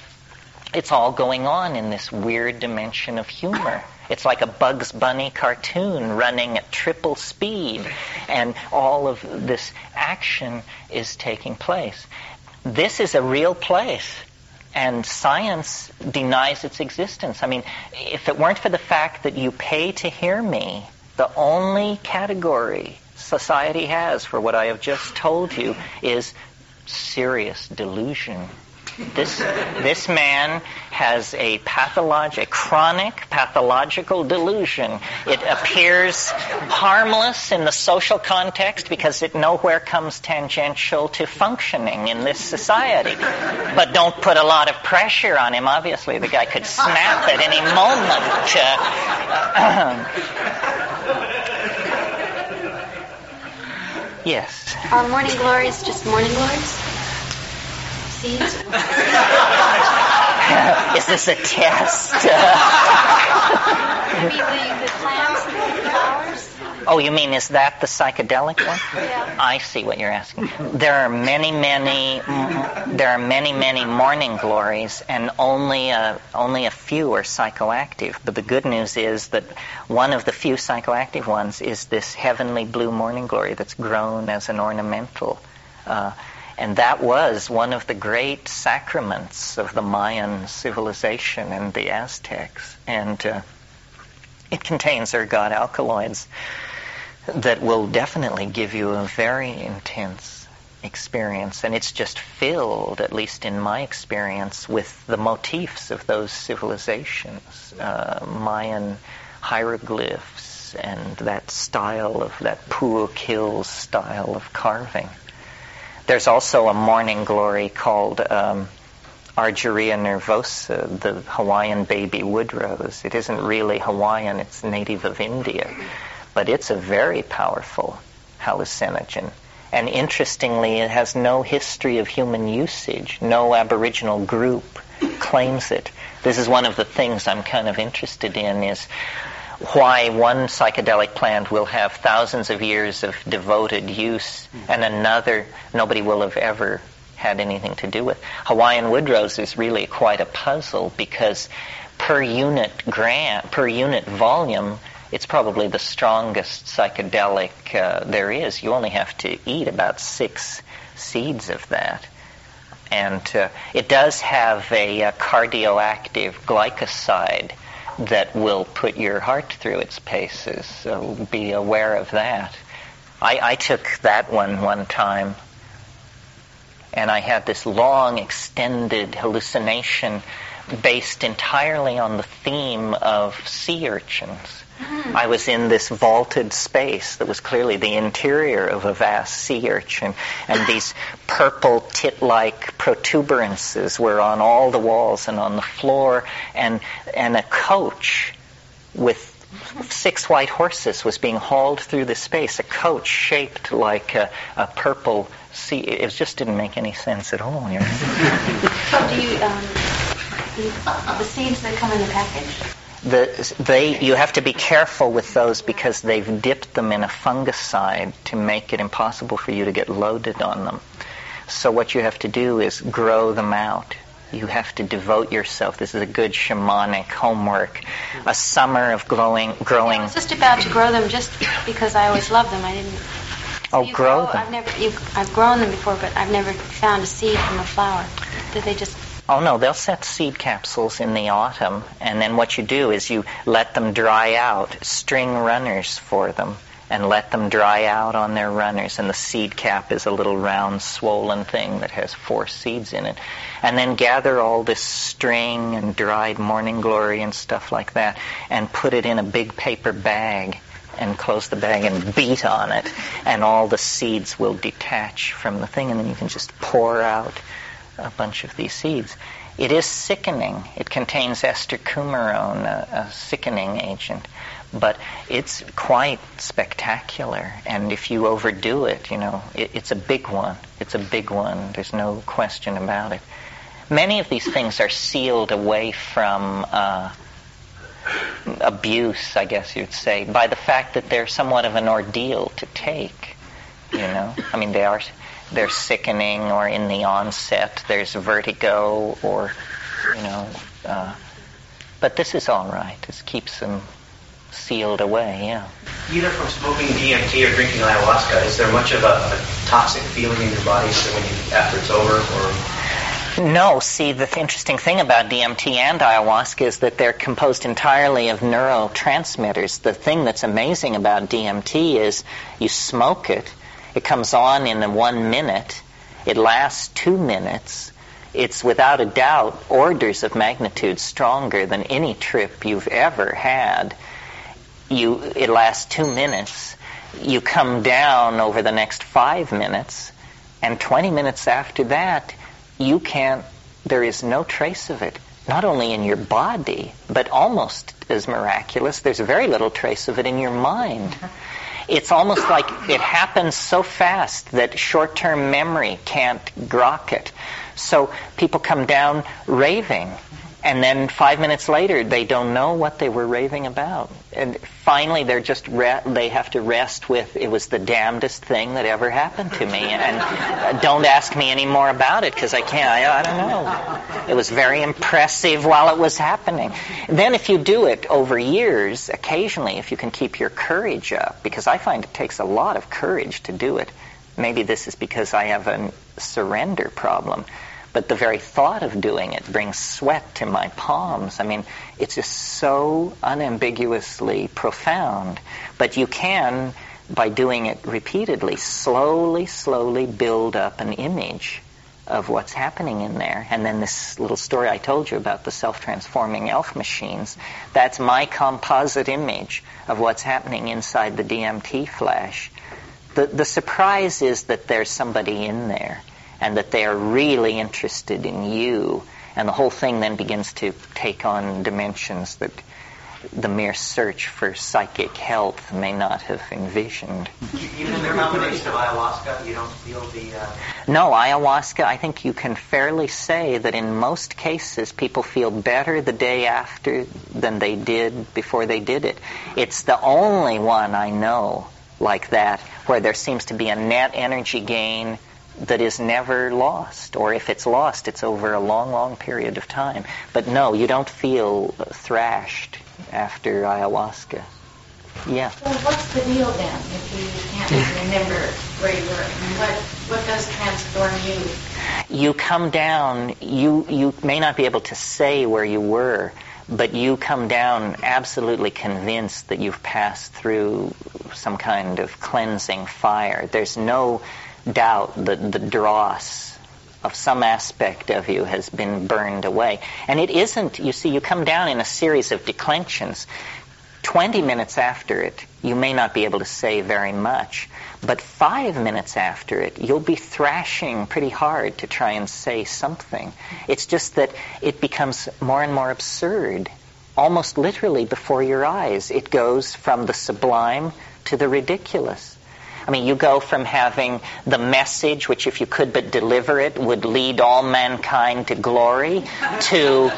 Speaker 1: it's all going on in this weird dimension of humor. It's like a Bugs Bunny cartoon running at triple speed, and all of this action is taking place. This is a real place, and science denies its existence. I mean, if it weren't for the fact that you pay to hear me, the only category society has for what I have just told you is serious delusion. This, this man has a pathologic, chronic pathological delusion. It appears harmless in the social context because it nowhere comes tangential to functioning in this society. But don't put a lot of pressure on him. Obviously, the guy could snap at any moment. Uh, (clears throat) yes.
Speaker 8: Are morning glories just morning glories? (laughs)
Speaker 1: Is this a test? (laughs) Oh, you mean is that the psychedelic one?
Speaker 8: Yeah.
Speaker 1: I see what you're asking. There are many, many, there are many, many morning glories, and only a, only a few are psychoactive. But the good news is that one of the few psychoactive ones is this heavenly blue morning glory that's grown as an ornamental. Uh, and that was one of the great sacraments of the Mayan civilization and the Aztecs. And uh, it contains ergot alkaloids that will definitely give you a very intense experience. And it's just filled, at least in my experience, with the motifs of those civilizations, uh, Mayan hieroglyphs and that style of that Puukil style of carving. There's also a morning glory called um, Argyreia nervosa, the Hawaiian baby wood rose. It isn't really Hawaiian, it's native of India. But it's a very powerful hallucinogen. And interestingly, it has no history of human usage. No Aboriginal group claims it. This is one of the things I'm kind of interested in is why one psychedelic plant will have thousands of years of devoted use and another nobody will have ever had anything to do with. Hawaiian wood rose is really quite a puzzle because per unit gram, per unit volume, it's probably the strongest psychedelic uh, there is. You only have to eat about six seeds of that. And uh, it does have a, a cardioactive glycoside that will put your heart through its paces. So be aware of that. I, I took that one one time, and I had this long, extended hallucination based entirely on the theme of sea urchins. I was in this vaulted space that was clearly the interior of a vast sea urchin, and these purple tit-like protuberances were on all the walls and on the floor, and and a coach with six white horses was being hauled through the space. A coach shaped like a, a purple sea. It just didn't make any sense at all. You know? (laughs)
Speaker 8: So do you, um, the seeds that come in the package?
Speaker 1: The, they, you have to be careful with those because they've dipped them in a fungicide to make it impossible for you to get loaded on them. So what you have to do is grow them out. You have to devote yourself. This is a good shamanic homework. A summer of growing, growing.
Speaker 8: I was just about to grow them just because I always loved them. I didn't.
Speaker 1: Oh,
Speaker 8: you
Speaker 1: grow them.
Speaker 8: I've never. You, I've grown them before, but I've never found a seed from a flower. Did they just
Speaker 1: Oh no, they'll set seed capsules in the autumn, and then what you do is you let them dry out, string runners for them, and let them dry out on their runners. And the seed cap is a little round, swollen thing that has four seeds in it. And then gather all this string and dried morning glory and stuff like that, and put it in a big paper bag and close the bag and beat on it, and all the seeds will detach from the thing, and then you can just pour out a bunch of these seeds. It is sickening. It contains ester coumarone, a, a sickening agent, but it's quite spectacular. And if you overdo it, you know, it, it's a big one. It's a big one. There's no question about it. Many of these things are sealed away from uh, abuse, I guess you'd say, by the fact that they're somewhat of an ordeal to take. You know, I mean, they are they're sickening or in the onset there's vertigo or you know uh, but this is all right. This keeps them sealed away yeah.
Speaker 9: Either from smoking DMT or drinking ayahuasca is there much of a, a toxic feeling in your body so when you after it's over or?
Speaker 1: No, see, the th- interesting thing about DMT and ayahuasca is that they're composed entirely of neurotransmitters. The thing that's amazing about DMT is you smoke it, it comes on in one minute. It lasts two minutes. It's without a doubt orders of magnitude stronger than any trip you've ever had. You, it lasts two minutes. You come down over the next five minutes, and 20 minutes after that, you can't, there is no trace of it. Not only in your body, but almost as miraculous, there's very little trace of it in your mind it's almost like it happens so fast that short-term memory can't grok it. So people come down raving and then five minutes later they don't know what they were raving about. And finally they're just re- they have to rest with it was the damnedest thing that ever happened to me. And uh, don't ask me any more about it because i can't I, I don't know. It was very impressive while it was happening. Then if you do it over years occasionally if you can keep your courage up because i find it takes a lot of courage to do it. Maybe this is because i have a surrender problem but the very thought of doing it brings sweat to my palms. I mean, it's just so unambiguously profound. But you can, by doing it repeatedly, slowly, slowly build up an image of what's happening in there. And then this little story I told you about the self-transforming elf machines, that's my composite image of what's happening inside the DMT flash. The, the surprise is that there's somebody in there and that they are really interested in you. And the whole thing then begins to take on dimensions that the mere search for psychic health may not have envisioned.
Speaker 9: Even in their combination of ayahuasca, you don't feel the. Uh...
Speaker 1: No, ayahuasca, I think you can fairly say that in most cases people feel better the day after than they did before they did it. It's the only one I know like that where there seems to be a net energy gain that is never lost, or if it's lost, it's over a long, long period of time. But no, you don't feel thrashed after ayahuasca. Yeah.
Speaker 10: Well, what's the deal then if you can't (laughs) remember where you were? What what does transform you?
Speaker 1: You come down. You you may not be able to say where you were, but you come down absolutely convinced that you've passed through some kind of cleansing fire. There's no doubt that the dross of some aspect of you has been burned away. And it isn't, you see, you come down in a series of declensions. 20 minutes after it, you may not be able to say very much, but five minutes after it, you'll be thrashing pretty hard to try and say something. It's just that it becomes more and more absurd, almost literally before your eyes. It goes from the sublime to the ridiculous. I mean, you go from having the message, which if you could but deliver it, would lead all mankind to glory, to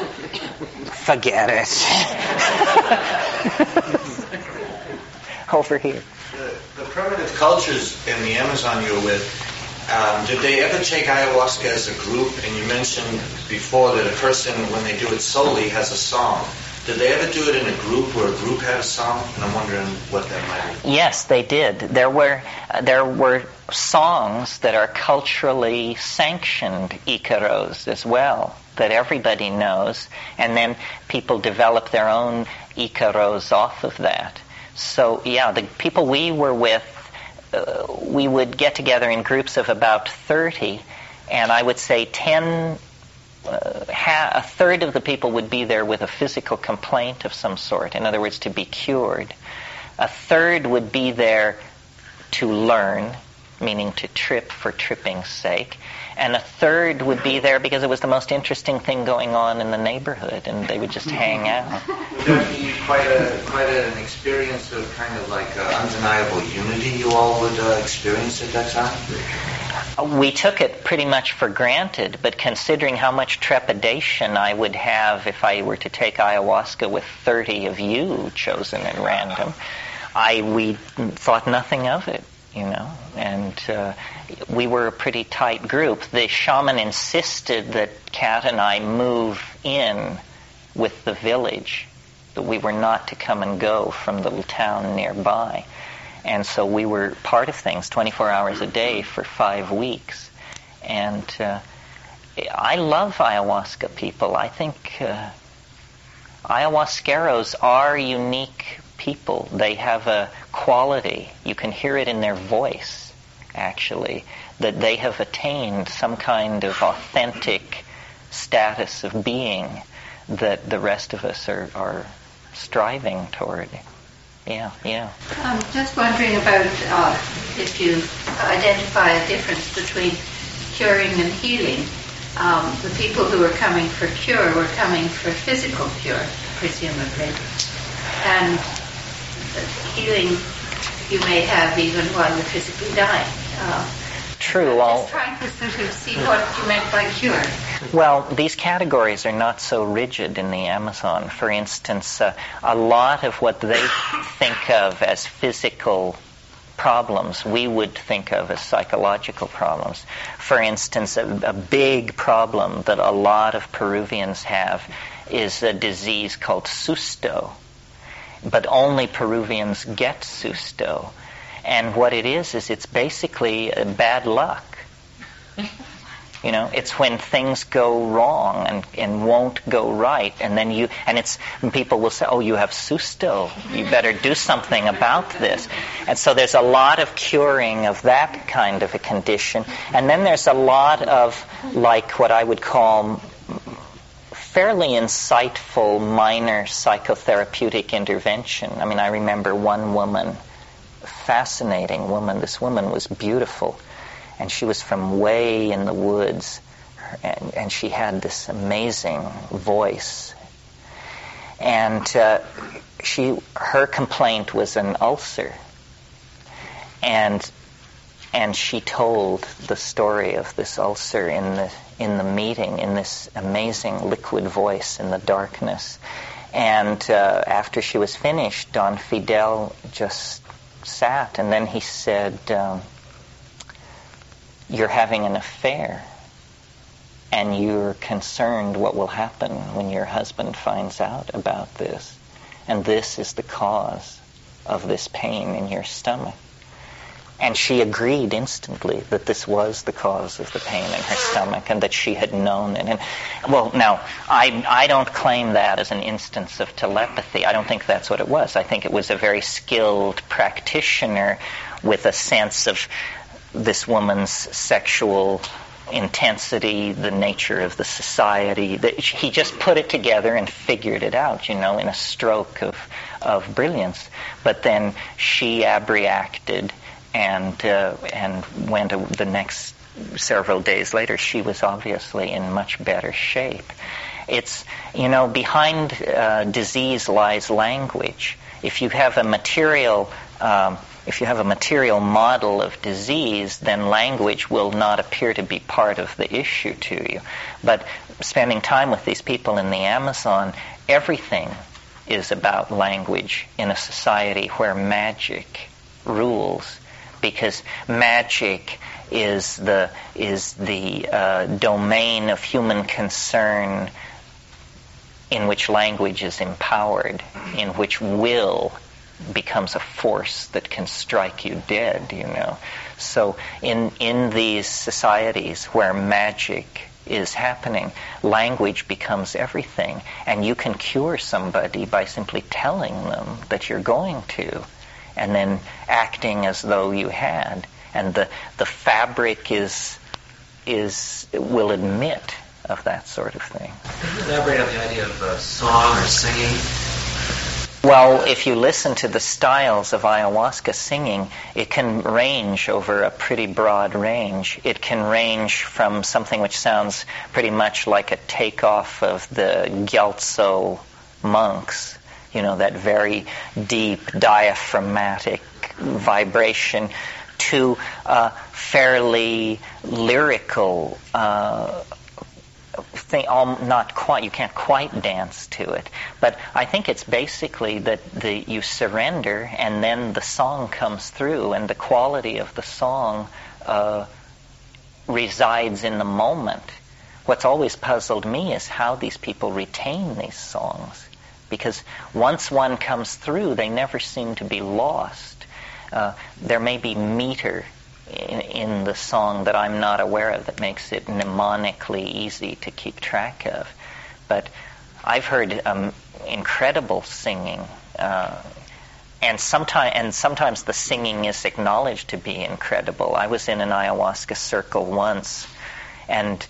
Speaker 1: forget it. (laughs) Over here.
Speaker 11: The, the, primitive cultures in the Amazon you were with, um, did they ever take ayahuasca as a group? And you mentioned before that a person, when they do it solely, has a song. Did they ever do it in a group where a group had a song? And I'm wondering what that might be.
Speaker 1: Yes, they did. There were uh, there were songs that are culturally sanctioned icaros as well that everybody knows, and then people develop their own icaros off of that. So yeah, the people we were with, uh, we would get together in groups of about 30, and I would say 10 uh, ha- Uh, a third of the people would be there with a physical complaint of some sort, in other words, to be cured. A third would be there to learn, meaning to trip for tripping's sake. And a third would be there because it was the most interesting thing going on in the neighborhood, and they would just hang out.
Speaker 11: Would that be quite a quite an experience of kind of like uh, undeniable unity you all would uh, experience at that time?
Speaker 1: We took it pretty much for granted, but considering how much trepidation I would have if I were to take ayahuasca with 30 of you chosen at random, I we thought nothing of it you know, and uh, we were a pretty tight group. The shaman insisted that Kat and I move in with the village, that we were not to come and go from the town nearby. And so we were part of things 24 hours a day for five weeks. And uh, I love ayahuasca people. I think uh, ayahuasqueros are unique people. They have a quality. You can hear it in their voice, actually, that they have attained some kind of authentic status of being that the rest of us are, are striving toward. Yeah, yeah.
Speaker 10: I'm just wondering about uh, if you identify a difference between curing and healing. Um, the people who were coming for cure were coming for physical cure, presumably. And healing you may have even while you're physically dying. Uh,
Speaker 1: True.
Speaker 10: Well, just trying to sort of see what you meant by cure.
Speaker 1: Well, these categories are not so rigid in the Amazon. For instance, uh, a lot of what they (laughs) think of as physical problems we would think of as psychological problems. For instance, a, a, big problem that a lot of Peruvians have is a disease called susto but only Peruvians get susto. And what it is, is it's basically uh, bad luck. (laughs) You know, it's when things go wrong and, and won't go right, and then you and it's and people will say, "Oh, you have susto. You better do something about this." And so there's a lot of curing of that kind of a condition, and then there's a lot of like what I would call fairly insightful minor psychotherapeutic intervention. I mean, I remember one woman, fascinating woman. This woman was beautiful, and she was from way in the woods, and, and she had this amazing voice. And uh, she, her complaint was an ulcer, and and she told the story of this ulcer in the in the meeting in this amazing liquid voice in the darkness. And uh, after she was finished, Don Fidel just sat, and then he said, um, you're having an affair and you're concerned what will happen when your husband finds out about this. And this is the cause of this pain in your stomach. And she agreed instantly that this was the cause of the pain in her stomach and that she had known it. And well, now I I don't claim that as an instance of telepathy. I don't think that's what it was. I think it was a very skilled practitioner with a sense of this woman's sexual intensity, the nature of the society. He just put it together and figured it out, you know, in a stroke of, of brilliance. But then she abreacted and uh, and went the next several days later. She was obviously in much better shape. It's you know behind uh, disease lies language. If you have a material um, if you have a material model of disease, then language will not appear to be part of the issue to you. But spending time with these people in the Amazon, everything is about language in a society where magic rules because magic is the is the uh, domain of human concern in which language is empowered, in which will becomes a force that can strike you dead, you know. So in in these societies where magic is happening, language becomes everything, and you can cure somebody by simply telling them that you're going to, and then acting as though you had, and the the fabric is is will admit of that sort of thing.
Speaker 9: Can you elaborate on the idea of uh, song or singing
Speaker 1: well, if you listen to the styles of ayahuasca singing, it can range over a pretty broad range. It can range from something which sounds pretty much like a takeoff of the Gyuto monks, you know, that very deep diaphragmatic vibration, to a fairly lyrical uh, thing, not quite, you can't quite dance to it. But I think it's basically that the, you surrender and then the song comes through and the quality of the song uh, resides in the moment. What's always puzzled me is how these people retain these songs. Because once one comes through, they never seem to be lost. Uh, there may be meter in, in the song that I'm not aware of that makes it mnemonically easy to keep track of. But I've heard um, incredible singing, uh, and sometimes and sometimes the singing is acknowledged to be incredible. I was in an ayahuasca circle once, and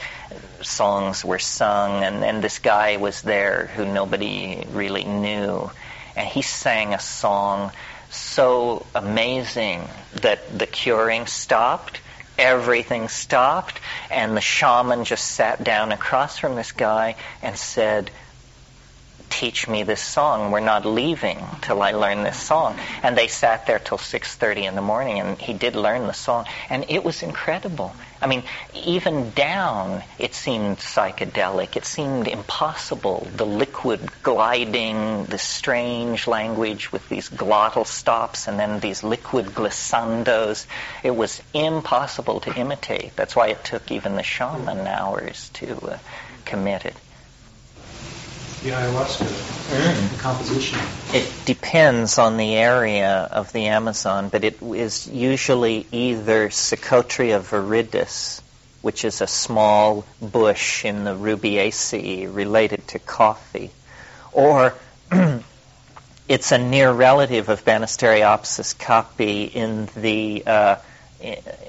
Speaker 1: songs were sung, and, and this guy was there who nobody really knew, and he sang a song so amazing that the curing stopped, everything stopped, and the shaman just sat down across from this guy and said, teach me this song. We're not leaving till I learn this song. And they sat there till 6:30 in the morning and he did learn the song and it was incredible. I mean, even down it seemed psychedelic. It seemed impossible. The liquid gliding, the strange language with these glottal stops and then these liquid glissandos. It was impossible to imitate. That's why it took even the shaman hours to uh, commit it
Speaker 12: the ayahuasca mm. the composition?
Speaker 1: It depends on the area of the Amazon, but it is usually either Psychotria viridis, which is a small bush in the Rubiaceae related to coffee, or (clears throat) it's a near relative of Banisteriopsis caapi in the uh,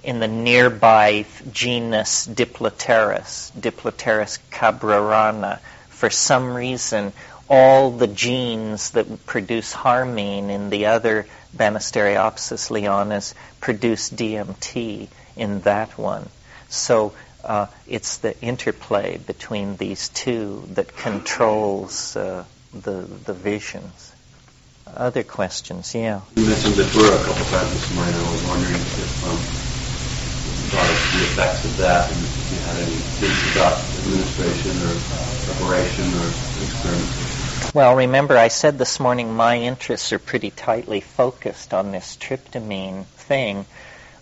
Speaker 1: in the nearby genus Diplopterys, Diplopterys cabrerana, for some reason, all the genes that produce harmine in the other Banisteriopsis leonis produce DMT in that one. So uh, it's the interplay between these two that controls uh, the the visions. Other questions? Yeah.
Speaker 7: You mentioned the datura a couple times this morning. I was wondering if um, the effects of that and if you had any hints about administration or preparation or experimentation?
Speaker 1: Well, remember, I said this morning my interests are pretty tightly focused on this tryptamine thing.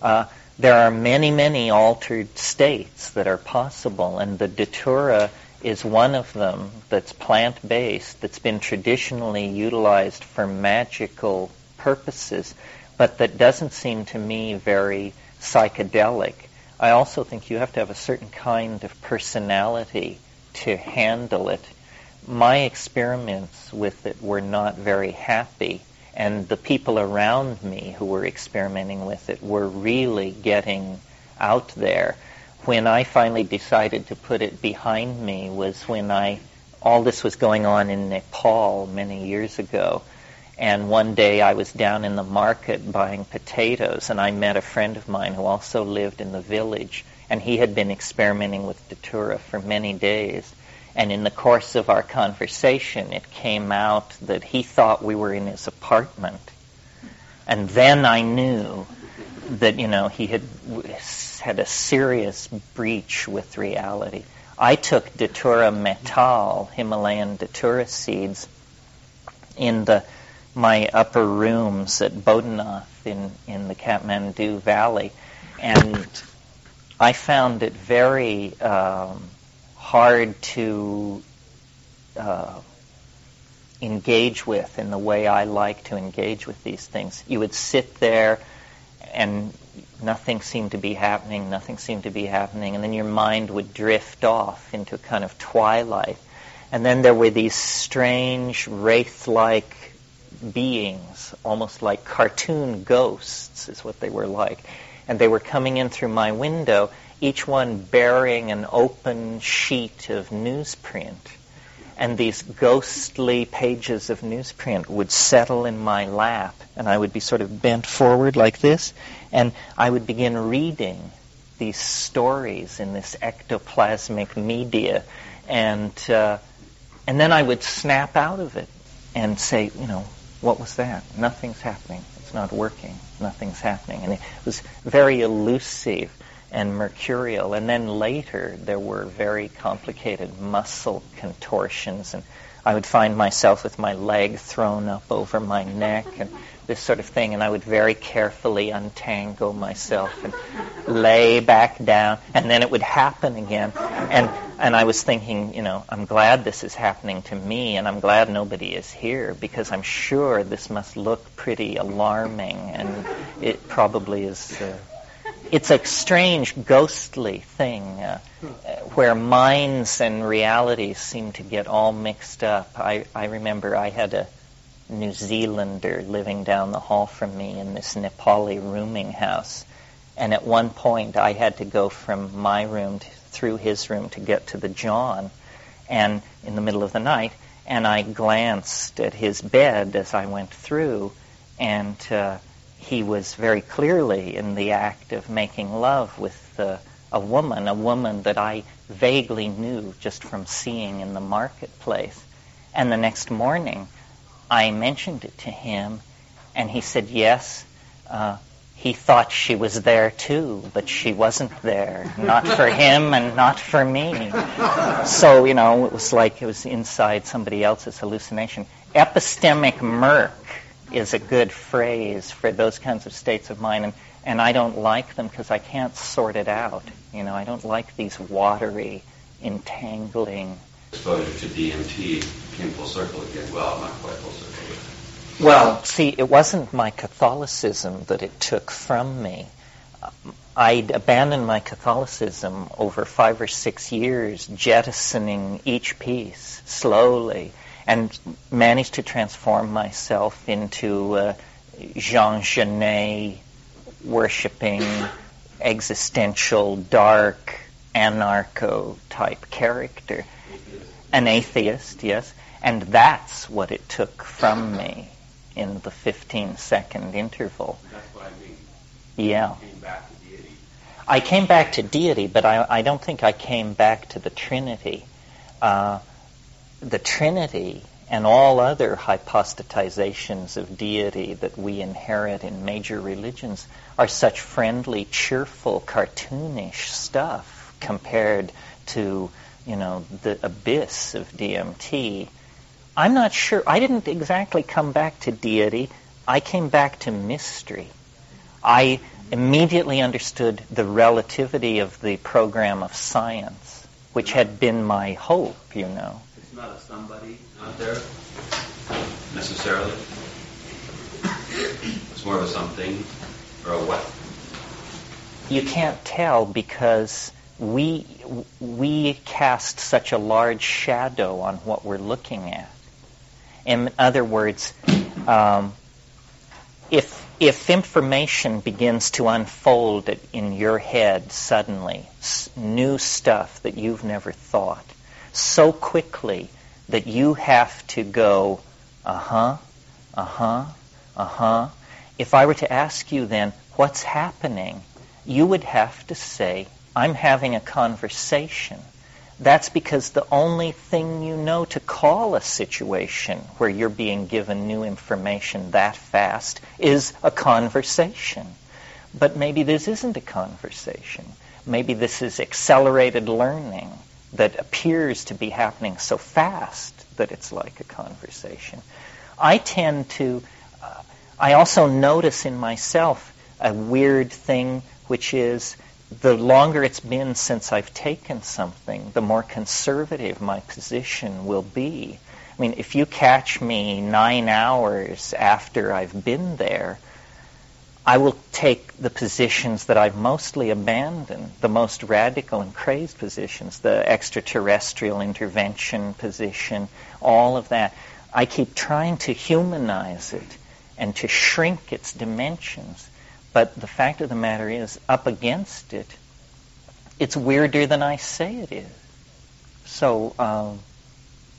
Speaker 1: Uh, there are many, many altered states that are possible, and the datura is one of them that's plant-based, that's been traditionally utilized for magical purposes, but that doesn't seem to me very psychedelic. I also think you have to have a certain kind of personality to handle it. My experiments with it were not very happy, and the people around me who were experimenting with it were really getting out there. When I finally decided to put it behind me was when I all this was going on in Nepal many years ago. And one day I was down in the market buying potatoes, and I met a friend of mine who also lived in the village, and he had been experimenting with datura for many days. And in the course of our conversation, it came out that he thought we were in his apartment. And then I knew that, you know, he had had a serious breach with reality. I took Datura metel, Himalayan Datura seeds, in the my upper rooms at Bodhanath in, in the Kathmandu Valley, and I found it very um, hard to uh, engage with in the way I like to engage with these things. You would sit there and nothing seemed to be happening, nothing seemed to be happening, and then your mind would drift off into a kind of twilight. And then there were these strange, wraith like beings, almost like cartoon ghosts, is what they were like. And they were coming in through my window, each one bearing an open sheet of newsprint. And these ghostly pages of newsprint would settle in my lap, and I would be sort of bent forward like this, and I would begin reading these stories in this ectoplasmic media, and uh, and then I would snap out of it and say, you know, what was that? Nothing's happening. It's not working. Nothing's happening. And it was very elusive and mercurial. And then later, there were very complicated muscle contortions. And I would find myself with my leg thrown up over my neck and this sort of thing. And I would very carefully untangle myself and lay back down. And then it would happen again. And and I was thinking, you know, I'm glad this is happening to me, and I'm glad nobody is here because I'm sure this must look pretty alarming, and it probably is. Uh, it's a strange, ghostly thing uh, where minds and realities seem to get all mixed up. I, I remember I had a New Zealander living down the hall from me in this Nepali rooming house. And at one point, I had to go from my room to through his room to get to the John, and in the middle of the night, and I glanced at his bed as I went through, and uh, he was very clearly in the act of making love with uh, a woman, a woman that I vaguely knew just from seeing in the marketplace. And the next morning, I mentioned it to him, and he said, Yes, uh, he thought she was there too, but she wasn't there. Not for (laughs) him and not for me. So, you know, it was like it was inside somebody else's hallucination. Epistemic murk is a good phrase for those kinds of states of mind, and, and I don't like them because I can't sort it out. You know, I don't like these watery, entangling.
Speaker 7: Exposure to DMT came full circle again. Well, not quite full circle.
Speaker 1: Well, see, it wasn't my Catholicism that it took from me. I'd abandoned my Catholicism over five or six years, jettisoning each piece slowly, and managed to transform myself into a Jean Genet worshipping, existential, dark, anarcho type character. An atheist, yes. And that's what it took from me in the 15 second interval.
Speaker 7: That's what I mean.
Speaker 1: Yeah.
Speaker 7: Came back to deity.
Speaker 1: I came back to deity, but I, I don't think I came back to the Trinity. Uh, the Trinity and all other hypostatizations of deity that we inherit in major religions are such friendly, cheerful, cartoonish stuff compared to, you know, the abyss of DMT I'm not sure. I didn't exactly come back to deity. I came back to mystery. I immediately understood the relativity of the program of science, which had been my hope, you know.
Speaker 7: Not a somebody out there, necessarily. It's more of a something or a what.
Speaker 1: You can't tell because we we cast such a large shadow on what we're looking at. In other words, um, if if information begins to unfold in your head suddenly, new stuff that you've never thought, so quickly that you have to go, uh huh, uh huh, uh huh. If I were to ask you then, what's happening? You would have to say, I'm having a conversation. That's because the only thing you know to call a situation where you're being given new information that fast is a conversation. But maybe this isn't a conversation. Maybe this is accelerated learning that appears to be happening so fast that it's like a conversation. I tend to, uh, I also notice in myself a weird thing, which is the longer it's been since I've taken something, the more conservative my position will be. I mean, if you catch me nine hours after I've been there, I will take the positions that I've mostly abandoned, the most radical and crazed positions, the extraterrestrial intervention position, all of that. I keep trying to humanize it and to shrink its dimensions. But the fact of the matter is, up against it, it's weirder than I say it is. So, um,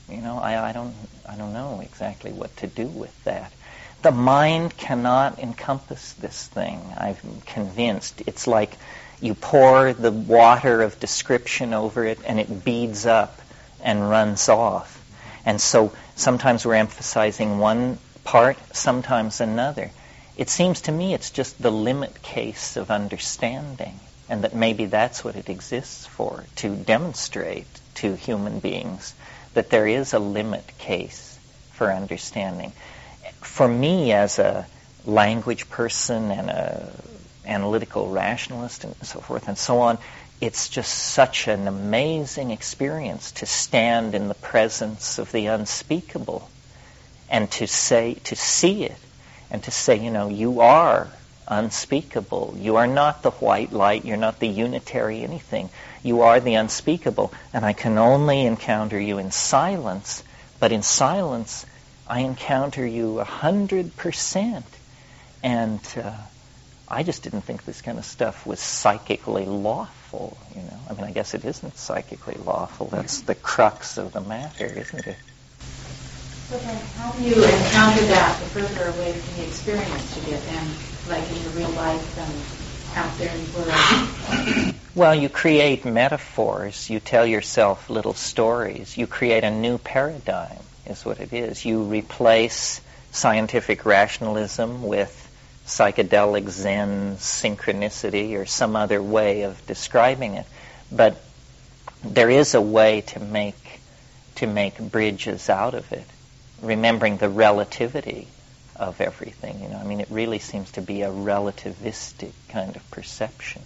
Speaker 1: you know, I, I don't, I don't know exactly what to do with that. The mind cannot encompass this thing. I'm convinced. It's like you pour the water of description over it, and it beads up and runs off. And so sometimes we're emphasizing one part, sometimes another. It seems to me it's just the limit case of understanding, and that maybe that's what it exists for, to demonstrate to human beings that there is a limit case for understanding. For me, as a language person and a analytical rationalist and so forth and so on, it's just such an amazing experience to stand in the presence of the unspeakable and to say, to see it and to say, you know, you are unspeakable. You are not the white light. You're not the unitary anything. You are the unspeakable. And I can only encounter you in silence. But in silence, I encounter you a hundred percent. And uh, I just didn't think this kind of stuff was psychically lawful. You know, I mean, I guess it isn't psychically lawful. That's the crux of the matter, isn't it?
Speaker 13: So then how do you encounter that the further away from the experience you get then, like in your real life and out there in the world?
Speaker 1: Well, you create metaphors. You tell yourself little stories. You create a new paradigm, is what it is. You replace scientific rationalism with psychedelic Zen synchronicity or some other way of describing it. But there is a way to make to make bridges out of it remembering the relativity of everything. You know, I mean, it really seems to be a relativistic kind of perception.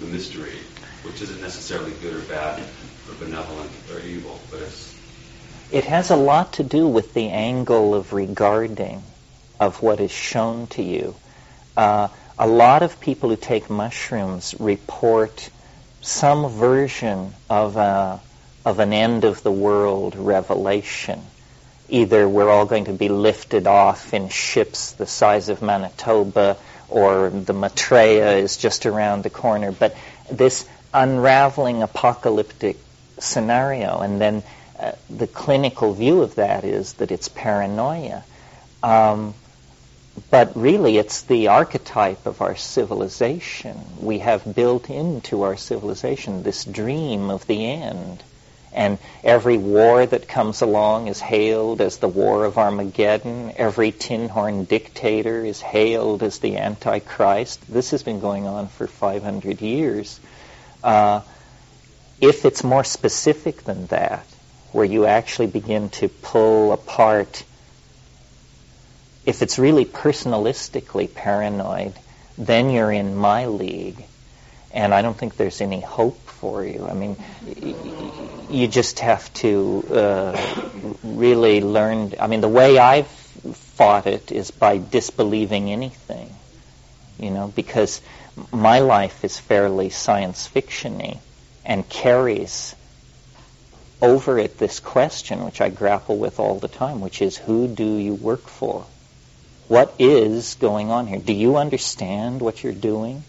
Speaker 7: The mystery, which isn't necessarily good or bad, or benevolent or evil, but it's.
Speaker 1: It has a lot to do with the angle of regarding of what is shown to you. Uh, a lot of people who take mushrooms report some version of a, of an end of the world revelation either we're all going to be lifted off in ships the size of Manitoba or the Maitreya is just around the corner. But this unraveling apocalyptic scenario, and then uh, the clinical view of that is that it's paranoia. Um, but really, it's the archetype of our civilization. We have built into our civilization this dream of the end. And every war that comes along is hailed as the War of Armageddon. Every tin horn dictator is hailed as the Antichrist. This has been going on for 500 years. Uh, if it's more specific than that, where you actually begin to pull apart, if it's really personalistically paranoid, then you're in my league. And I don't think there's any hope for you. I mean, you just have to uh, really learn. I mean, the way I've fought it is by disbelieving anything, you know, because my life is fairly science fictiony and carries over at this question, which I grapple with all the time, which is who do you work for? What is going on here? Do you understand what you're doing?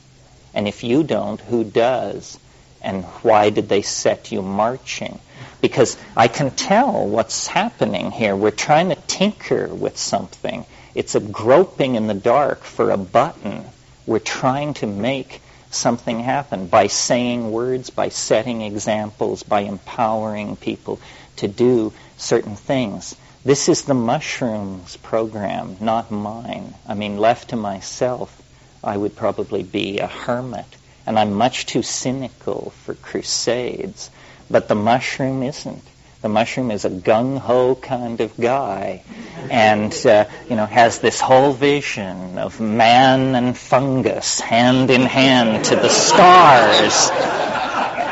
Speaker 1: And if you don't, who does? And why did they set you marching? Because I can tell what's happening here. We're trying to tinker with something. It's a groping in the dark for a button. We're trying to make something happen by saying words, by setting examples, by empowering people to do certain things. This is the mushrooms program, not mine. I mean, left to myself, I would probably be a hermit. And I'm much too cynical for crusades. But the mushroom isn't. The mushroom is a gung ho kind of guy, and uh, you know has this whole vision of man and fungus hand in hand to the stars.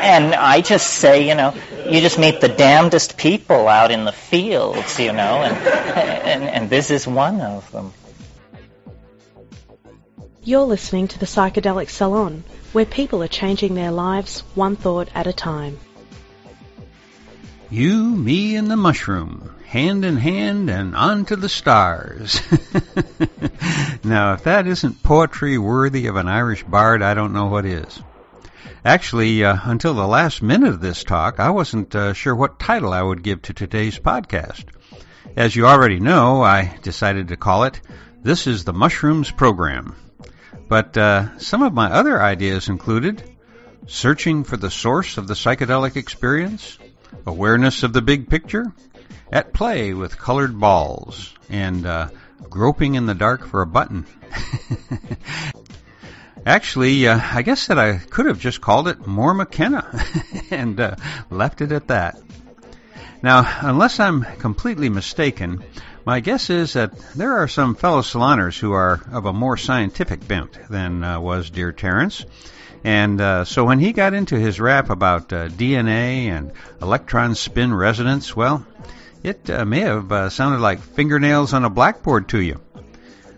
Speaker 1: And I just say, you know, you just meet the damnedest people out in the fields, you know, and, and, and this is one of them.
Speaker 14: You're listening to the Psychedelic Salon, where people are changing their lives one thought at a time.
Speaker 2: You, me, and the mushroom, hand in hand and on to the stars. (laughs) now, if that isn't poetry worthy of an Irish bard, I don't know what is. Actually, uh, until the last minute of this talk, I wasn't uh, sure what title I would give to today's podcast. As you already know, I decided to call it This is the Mushrooms Program. But uh, some of my other ideas included searching for the source of the psychedelic experience, awareness of the big picture, at play with colored balls, and uh, groping in the dark for a button. (laughs) Actually, uh, I guess that I could have just called it More McKenna (laughs) and uh, left it at that. Now, unless I'm completely mistaken, my guess is that there are some fellow saloners who are of a more scientific bent than uh, was dear Terence, and uh, so when he got into his rap about uh, DNA and electron spin resonance, well, it uh, may have uh, sounded like fingernails on a blackboard to you.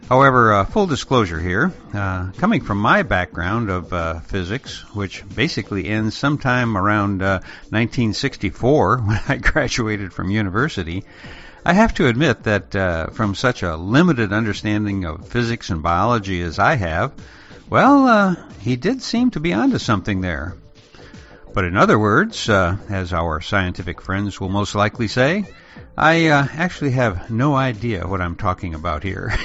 Speaker 2: However, uh, full disclosure here, uh, coming from my background of physics, which basically ends sometime around 1964 (laughs) when I graduated from university, I have to admit that from such a limited understanding of physics and biology as I have, well, uh, he did seem to be onto something there. But in other words, uh, as our scientific friends will most likely say, I uh, actually have no idea what I'm talking about here.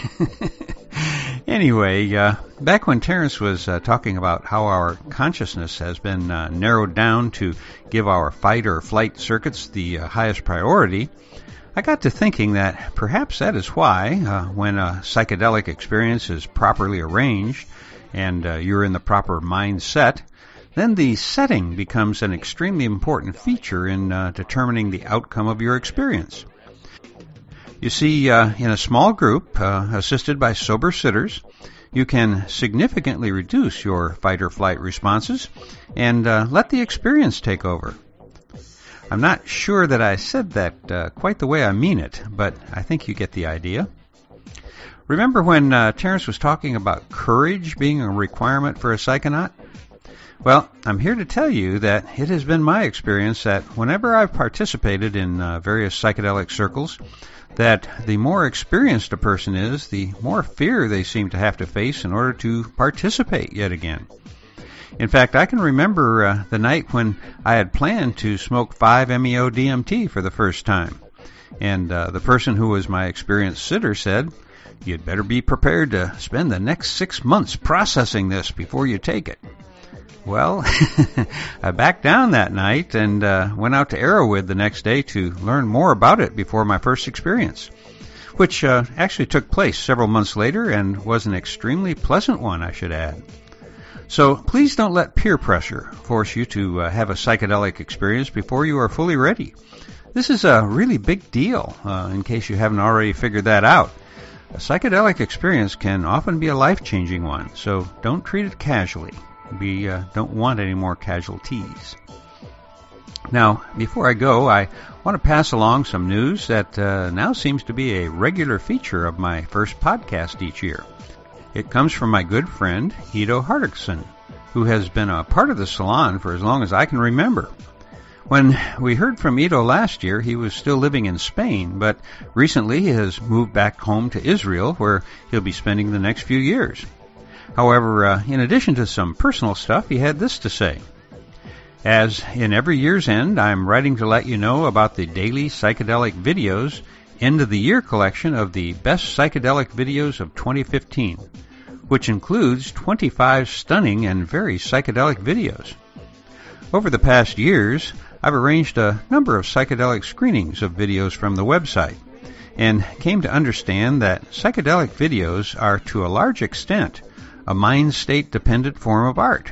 Speaker 2: (laughs) anyway, uh, back when Terence was uh, talking about how our consciousness has been uh, narrowed down to give our fight or flight circuits the uh, highest priority, I got to thinking that perhaps that is why, uh, when a psychedelic experience is properly arranged, and uh, you're in the proper mindset, then the setting becomes an extremely important feature in uh, determining the outcome of your experience. You see, uh, in a small group, uh, assisted by sober sitters, you can significantly reduce your fight or flight responses and uh, let the experience take over. I'm not sure that I said that uh, quite the way I mean it, but I think you get the idea. Remember when uh, Terence was talking about courage being a requirement for a psychonaut? Well, I'm here to tell you that it has been my experience that whenever I've participated in uh, various psychedelic circles, that the more experienced a person is, the more fear they seem to have to face in order to participate yet again. In fact, I can remember uh, the night when I had planned to smoke 5-MeO DMT for the first time. And uh, the person who was my experienced sitter said, You'd better be prepared to spend the next six months processing this before you take it. Well, (laughs) I backed down that night and uh, went out to Erowid the next day to learn more about it before my first experience, which uh, actually took place several months later and was an extremely pleasant one, I should add. So please don't let peer pressure force you to uh, have a psychedelic experience before you are fully ready. This is a really big deal, uh, in case you haven't already figured that out. A psychedelic experience can often be a life-changing one, so don't treat it casually. We uh, don't want any more casualties. Now, before I go, I want to pass along some news that uh, now seems to be a regular feature of my first podcast each year. It comes from my good friend, Ido Hartogsohn, who has been a part of the salon for as long as I can remember. When we heard from Ido last year, he was still living in Spain, but recently he has moved back home to Israel, where he'll be spending the next few years. However, uh, in addition to some personal stuff, he had this to say. As in every year's end, I'm writing to let you know about the daily psychedelic videos end of the year collection of the best psychedelic videos of 2015, which includes 25 stunning and very psychedelic videos. Over the past years, I've arranged a number of psychedelic screenings of videos from the website and came to understand that psychedelic videos are to a large extent a mind state dependent form of art.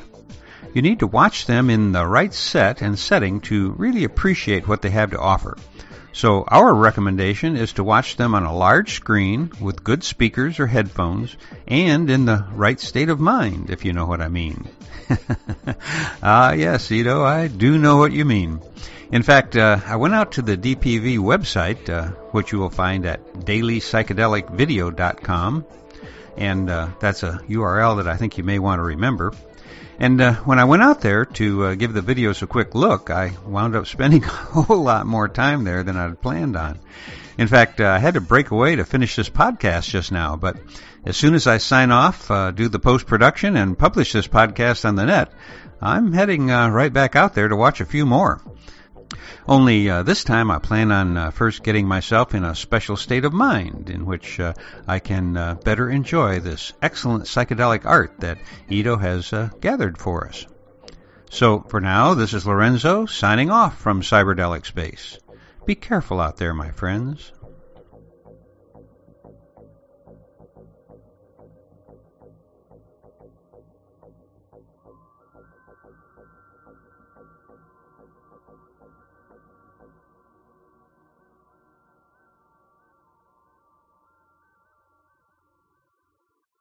Speaker 2: You need to watch them in the right set and setting to really appreciate what they have to offer. So our recommendation is to watch them on a large screen with good speakers or headphones and in the right state of mind, if you know what I mean. (laughs) ah, yes, Ido, I do know what you mean. In fact, uh, I went out to the DPV website, uh, which you will find at dailypsychedelicvideo.com, and uh, that's a URL that I think you may want to remember. And uh, when I went out there to uh, give the videos a quick look, I wound up spending (laughs) a whole lot more time there than I'd planned on. In fact, uh, I had to break away to finish this podcast just now, but as soon as I sign off, uh, do the post production, and publish this podcast on the net, I'm heading uh, right back out there to watch a few more. Only uh, this time I plan on uh, first getting myself in a special state of mind in which uh, I can uh, better enjoy this excellent psychedelic art that Ido has uh, gathered for us. So for now, this is Lorenzo signing off from Cyberdelic Space. Be careful out there, my friends.